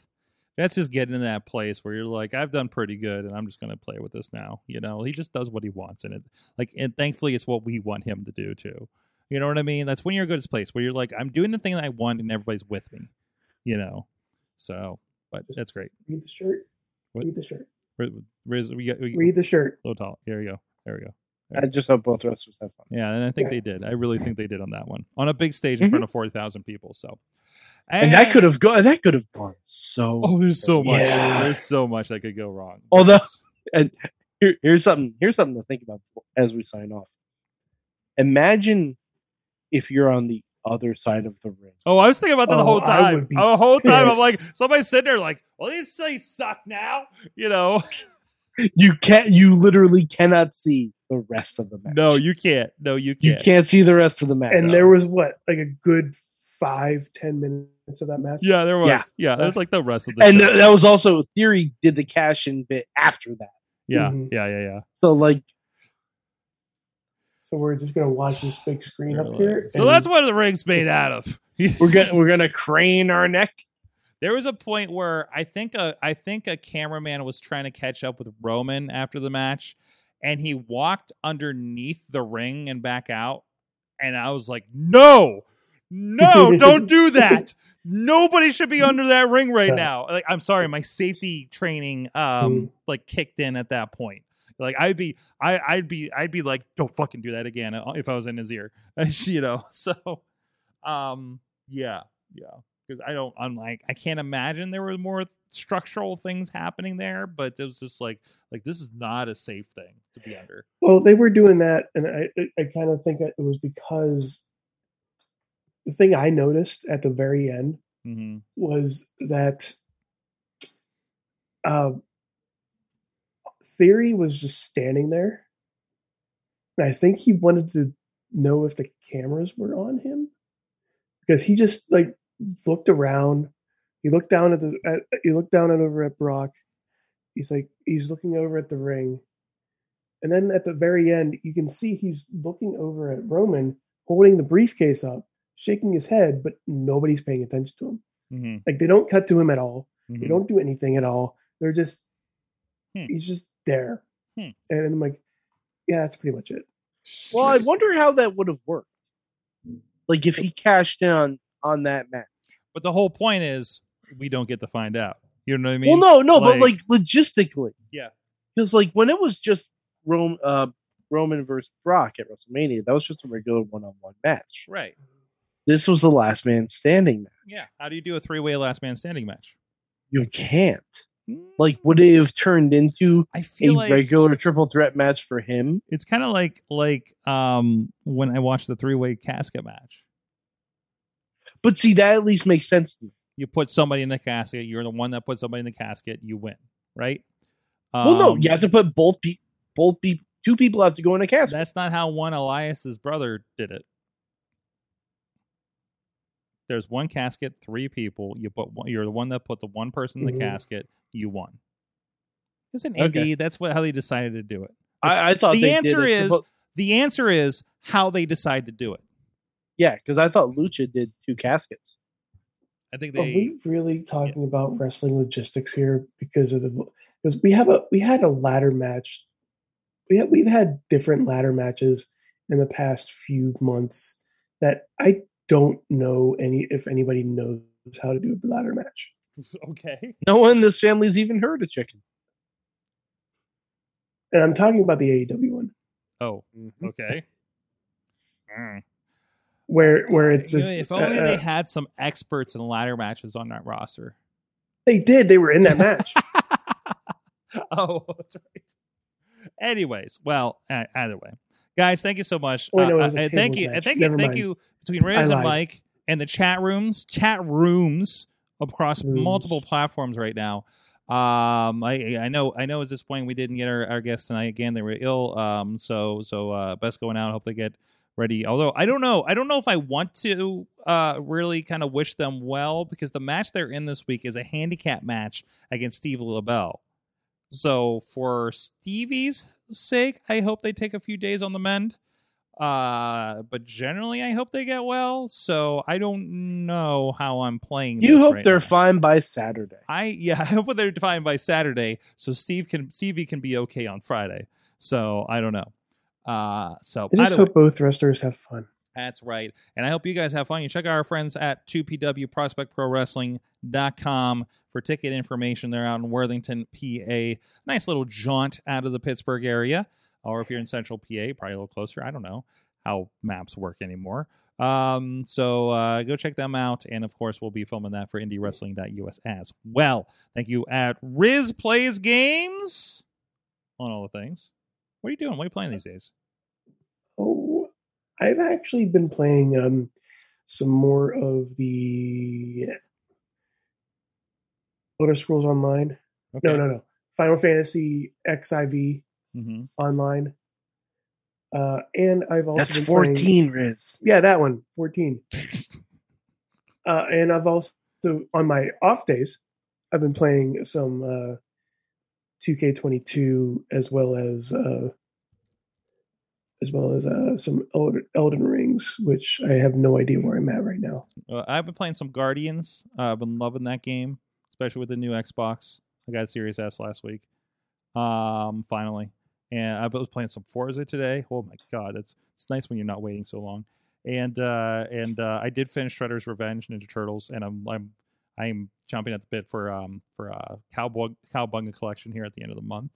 that's just getting in that place where you're like, I've done pretty good, and I'm just going to play with this now. You know, he just does what he wants, and it like, and thankfully, it's what we want him to do too. You know what I mean? That's when you're a good place where you're like, I'm doing the thing that I want, and everybody's with me. You know, so but that's great. Read the shirt. What? Read the shirt. Riz, Riz we got we, Read the shirt. low tall. There we go. There we go. I just hope both wrestlers have fun. Yeah, and I think Yeah. they did. I really think they did on that one on a big stage in Mhm. front of forty thousand people. So, And that could have gone. That could have gone so. Oh, there's so much. Yeah. There's so much that could go wrong. Although- and here, here's something here's something to think about as we sign off. Imagine if you're on the other side of the ring. Oh, I was thinking about that the Oh, whole I time. would be Oh, the whole time, I'm like, pissed. somebody's sitting there like, well, these things suck now. You know? You can't. You literally cannot see the rest of the match. No, you can't. No, you you can't. You can't see the rest of the match. And there was what, like a good five, ten minutes of that match. Yeah, there was. Yeah, Yeah. was like the rest of the and show. th- that was also Theory did the cash in bit after that. yeah, Mhm. yeah, yeah, yeah. So like, So we're just gonna watch this big screen up here. So that's what the ring's made out of. we're gonna we're gonna crane our neck. There was a point where I think a I think a cameraman was trying to catch up with Roman after the match, and he walked underneath the ring and back out, and I was like, "No, no, don't do that! Nobody should be under that ring right Yeah. now." Like, I'm sorry, my safety training um like kicked in at that point. Like I'd be I I'd be I'd be like, "Don't fucking do that again!" uh, If I was in his ear, you know. So, um, yeah, yeah because I don't. I'm like I can't imagine there were more structural things happening there, but it was just like like this is not a safe thing to be under. Well, they were doing that, and I I kind of think that it was because the thing I noticed at the very end hmm was that uh, Theory was just standing there, and I think he wanted to know if the cameras were on him because he just like looked around. He looked down at the at, he looked down and over at Brock. He's like he's looking over at the ring, and then at the very end, you can see he's looking over at Roman, holding the briefcase up, shaking his head, but nobody's paying attention to him. hmm Like they don't cut to him at all. hmm They don't do anything at all. They're just Hmm. he's just there. Hmm. And I'm like, yeah, that's pretty much it. Well, I wonder how that would have worked. Like if he cashed in on on that match. But the whole point is we don't get to find out. You know what I mean? well, no, no, but like- like logistically, Yeah. Because like when it was just Rome, uh, Roman versus Brock at WrestleMania, that was just a regular one-on-one match. Right. This was the last man standing match. Yeah. How do you do a three way last man standing match? You can't. Like, would it have turned into I a feel like regular triple threat match for him? it's kind of like like um when I watched the three way casket match. But see, that at least makes sense to me. you put somebody in the casket you're the one that put somebody in the casket you win right well, no, Um, you have to put both pe- both pe- two people have to go in a casket. That's not how one Elias's brother did it. There's one casket, three people. You put one, you're the one that put the one person in the Mhm. casket. You won. It's an Okay. indie. That's what how they decided to do it. I, I thought the they answer did it is- The answer is how they decide to do it. yeah, because I thought Lucha did two caskets. I think Are we really talking about wrestling logistics here because of the because we have a we had a ladder match. We have, we've had different ladder matches in the past few months that I don't know any if anybody knows how to do a ladder match. okay. No one in this family's even heard of chicken. And I'm talking about the AEW one Oh, okay. Mm. where where it's just if only uh, they had some experts in ladder matches on that roster. they did they were in that match. oh, right. Anyways, well, uh, either way, guys, thank you so much. Oh, no, Uh, uh, thank you, uh, match. thank you, thank you between Riz and. Mike and the chat rooms, chat rooms across Rooms. multiple platforms right now. Um, I I know I know at this point we didn't get our, our guests tonight again. They were ill. Um, so so uh, best going out. Hope they get ready. Although I don't know, I don't know if I want to uh really kind of wish them well because the match they're in this week is a handicap match against Steve LaBelle. So for Stevie's sake, I hope they take a few days on the mend. Uh, but generally, I hope they get well. So I don't know how I'm playing. You hope right they're now. fine by Saturday. I yeah, I hope they're fine by Saturday, so Steve can Stevie can be okay on Friday. So I don't know. Uh, so I just hope both wrestlers have fun. That's right, and I hope you guys have fun. You check out our friends at 2PW Prospect Wrestling.com for ticket information. They're out in Worthington, PA. Nice little jaunt out of the Pittsburgh area, or if you're in Central PA, probably a little closer. I don't know how maps work anymore. Um, so uh, go check them out, and of course, we'll be filming that for IndieWrestling.us as well. Thank you at Riz Plays Games on all the things. What are you doing? What are you playing these days? I've actually been playing um, some more of the Elder Scrolls Online. No, no, no. Final Fantasy XIV hmm Online. Uh, and I've also That's been playing- 14, Riz. Yeah, that one, 14. uh, and I've also, on my off days, I've been playing some uh, 2K22 as well as uh, as well as uh, some Elden, Rings, which I have no idea where I'm at right now. Uh, I've been playing some Guardians. Uh, I've been loving that game, especially with the new Xbox. I got a Series S last week. Um, finally, and I was playing some Forza today. Oh my god, that's it's nice when you're not waiting so long. And uh, and uh, I did finish Shredder's Revenge Ninja Turtles, and I'm I'm I'm jumping at the bit for um for uh Cowboy Cowabunga collection here at the end of the month.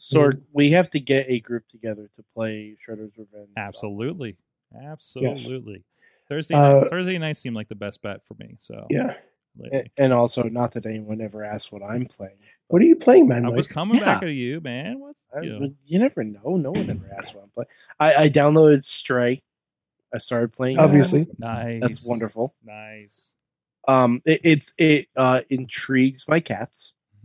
Sorg, we have to get a group together to play Shredder's Revenge. Absolutely, absolutely. Thursday Uh, night, Thursday nights seem like the best bet for me. So Yeah. lately. And, and also, not that anyone ever asked what I'm playing. What are you playing, man? I Mike? was coming Yeah. back at you, man. What? I, you know? you never know. No one ever asked what I'm playing. I, I downloaded Stray. I started playing. it. Obviously. Nice. that's wonderful. Nice. Um, it it, it uh, intrigues my cats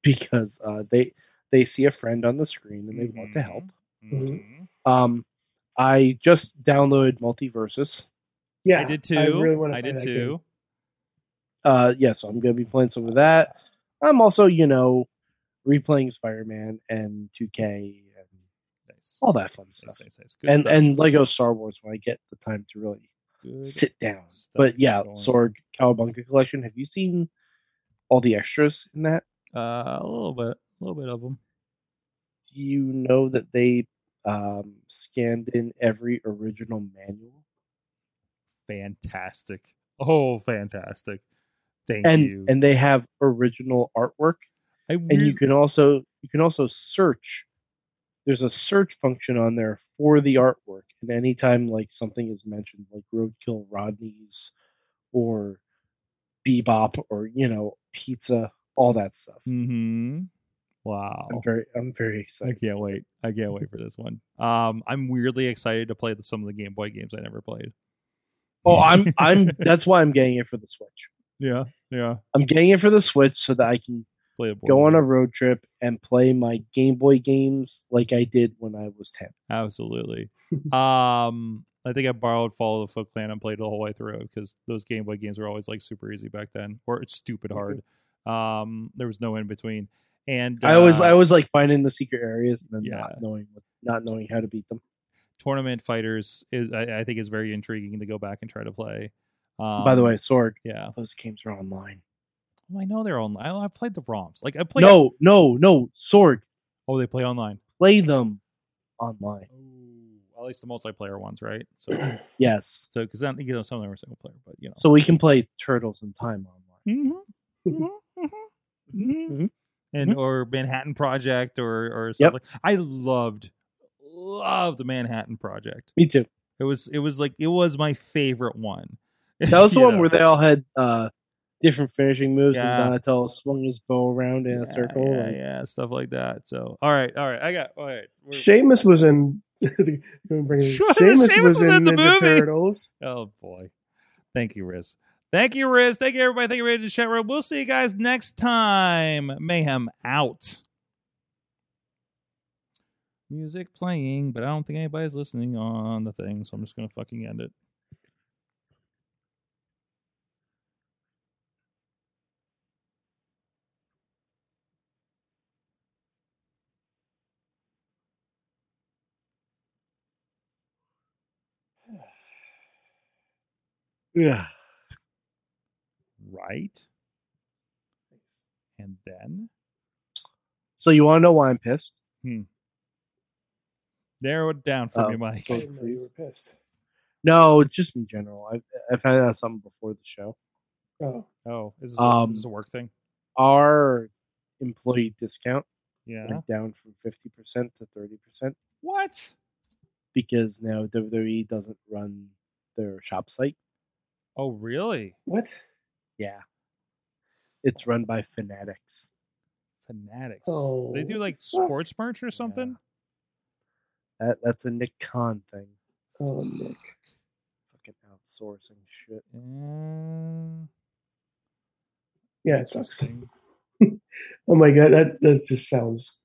because uh, they they see a friend on the screen and they want to help. Mhm. Um, I just downloaded Multiversus. Yeah, I did too. I I, really want to. did too. Uh, yeah, so I'm gonna be playing some of that. I'm also, you know, replaying Spider Man and 2K and Nice. all that fun stuff. Nice, nice, nice. Good and stuff. and Lego Star Wars when I get the time to really Good sit down. But yeah, going. Sorg Cowabunga collection. Have you seen all the extras in that? Uh, a little bit, a little bit of them. Do you know that they um, scanned in every original manual? Fantastic. Oh, fantastic. Thank and you. and they have original artwork. I And you can also you can also search. There's a search function on there for the artwork, and anytime like something is mentioned, like Roadkill Rodney's or Bebop or you know Pizza, all that stuff. Mhm. Wow. I'm very I'm very excited. I can't wait. I can't wait for this one. Um, I'm weirdly excited to play the, some of the Game Boy games I never played. Oh, I'm I'm that's why I'm getting it for the Switch. Yeah, yeah. I'm getting it for the Switch so that I can Play go on a road trip and play my Game Boy games like I did when I was ten. Absolutely. um, I think I borrowed Fall of the Foot Clan and played the whole way through because those Game Boy games were always like super easy back then, or it's stupid hard. Um, there was no in between. And I always uh, I was like finding the secret areas and then yeah. not knowing not knowing how to beat them. tournament fighters is I, I think is very intriguing to go back and try to play. Um, By the way, Sorg, yeah, those games are online. well, I know they're online. I, I played the ROMs. Like I played. No, no, no, Sorg, oh, they play online. play them online. At least the multiplayer ones, right? So, Yes, so because then you know some of them are single player, but you know. so we can play Turtles in Time online. Mhm. Mhm. Mhm. Mhm. and Mhm. or Manhattan Project or or Yep. something. like I loved loved the Manhattan Project. Me too. It was it was like it was my favorite one. That was the one know? where they all had uh, different finishing moves, Yeah. and Donatello swung his bow around in a Yeah, circle. yeah, and- yeah, stuff like that. So, all right, all right, I got all right. we're- Sheamus was in. Gonna Sheamus- Sheamus, Sheamus was, was in, in the Ninja movie. Turtles. Oh boy, thank you, Riz. Thank you, Riz. Thank you, everybody. Thank you, everybody the chat room. We'll see you guys next time. Mayhem out. Music playing, but I don't think anybody's listening on the thing, so I'm just gonna fucking end it. Yeah. Right. And then So you want to know why I'm pissed? narrow it down for Oh, me, Mike. I you were pissed. No, just in general. I I found out something before the show. Oh, Oh, is this, a, Um, is this a work thing? Our employee discount Yeah. went down from fifty percent to thirty percent What? because now WWE doesn't run their shop site. Oh, really? what? Yeah, it's run by Fanatics. Fanatics. Oh, they do like fuck? sports merch or something. That that's a Nick Khan thing. Oh, Nick. Fucking outsourcing shit. Uh, Yeah, it sucks. Oh my god, that that just sounds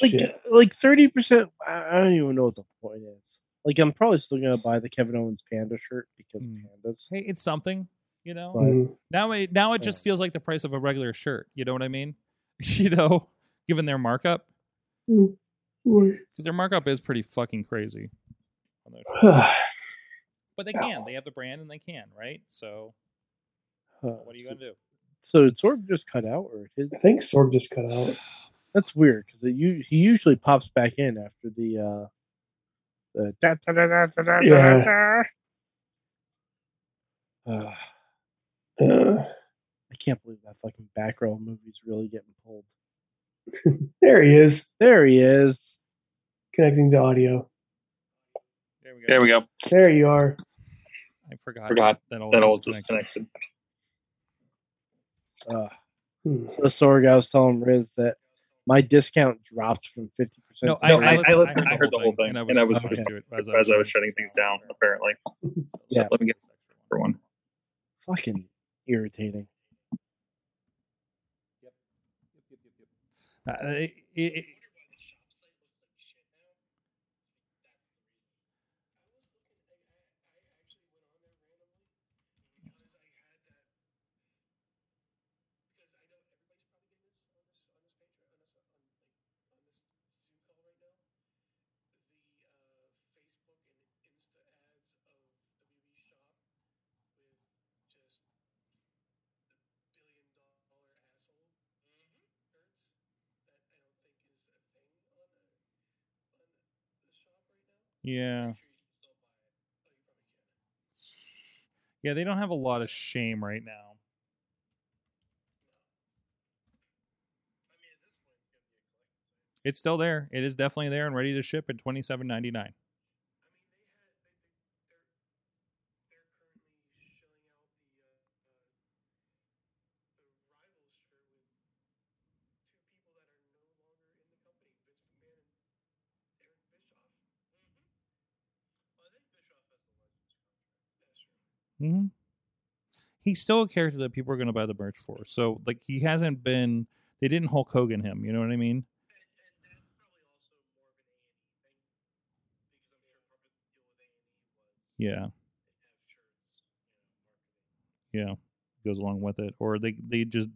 Like shit. like thirty percent. I I don't even know what the point is. Like I'm probably still gonna buy the Kevin Owens panda shirt because Hmm. pandas. Hey, it's something, you know. But- Mhm. now it now it just feels like the price of a regular shirt. You know what I mean? you know, given their markup, Mm. Boy. because their markup is pretty fucking crazy. on their- But they can. They have the brand and they can, right? So what are you gonna do? So did Sorg just cut out, or his? I think Sorg just cut out. That's weird because he usually pops back in after the uh the da, da, da, da, da, da, Yeah. Uh, Uh, I can't believe that fucking Batgirl movie's really getting pulled. there he is, There he is. connecting to audio. There we go. There we go. There you are. I forgot. Forgot that all That all was disconnected. Uh, Hmm. so Sorg, I was telling Riz that my discount dropped from fifty percent. No, No, I, I, I listened. I heard the whole thing, and I was supposed to do it as I was shutting things down. Apparently, so Yeah. let me get for one. fucking irritating. Uh, it, it, yeah. Yeah, they don't have a lot of shame right now. It's still there. It is definitely there and ready to ship at twenty seven ninety nine. Hmm He's still a character that people are going to buy the merch for. So, like, he hasn't been They didn't Hulk Hogan him. You know what I mean? Yeah. Yeah, goes along with it, or they they just.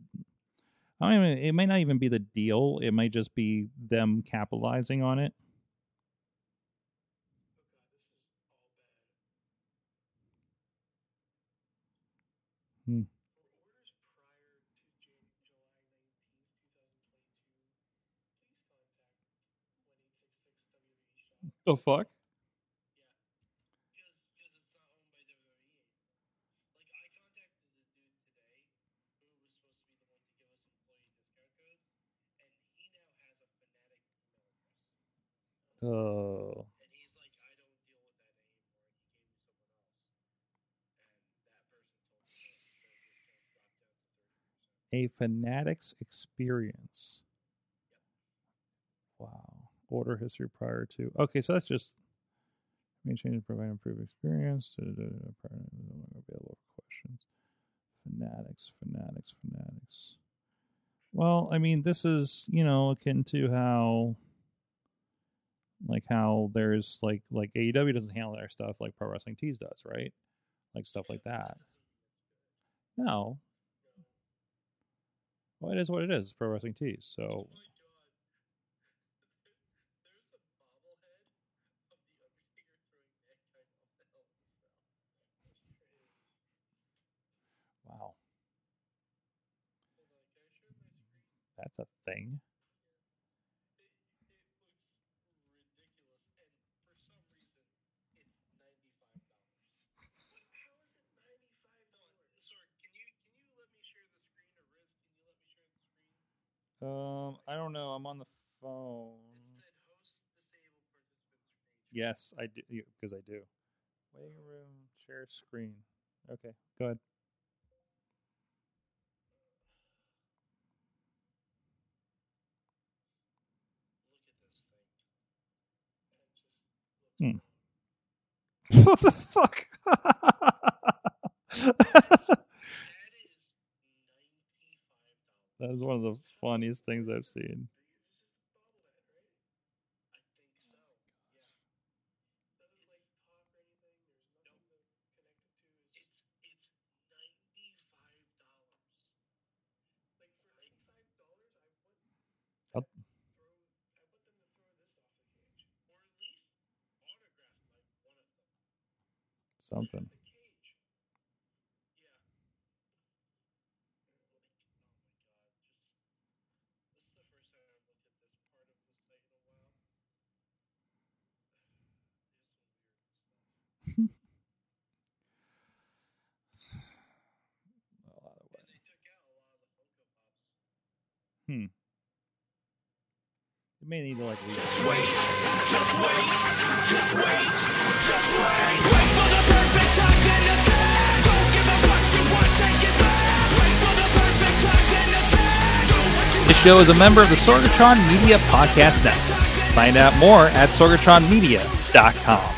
I mean, it might not even be the deal. It might just be them capitalizing on it. Hmm. The fuck? A Fanatics experience. Wow. Order history prior to. Okay, so that's just. May change to provide improved experience. Da, da, da, prior to available questions. Fanatics, fanatics, fanatics. Well, I mean, this is you know akin to how, like how there's like like AEW doesn't handle their stuff like Pro Wrestling Tees does, right? Like stuff like that. No. Well, it is what it is. Pro Wrestling Tees. So wow, that's a thing. Um, I don't know. I'm on the phone. Yes, I do because I do. Waiting room, share screen. Okay, go ahead. Hmm. what the fuck? that is one of the funniest things I've seen. Something. Hmm. You may need to like. read- Just wait, just wait, just wait, just wait. Wait for the perfect time, then attack. Don't give up what you want, take it back. Wait for the perfect time, then attack. Do what you This show is a member of the Sorgatron Media Podcast Network. Find out more at sorgatronmedia.com.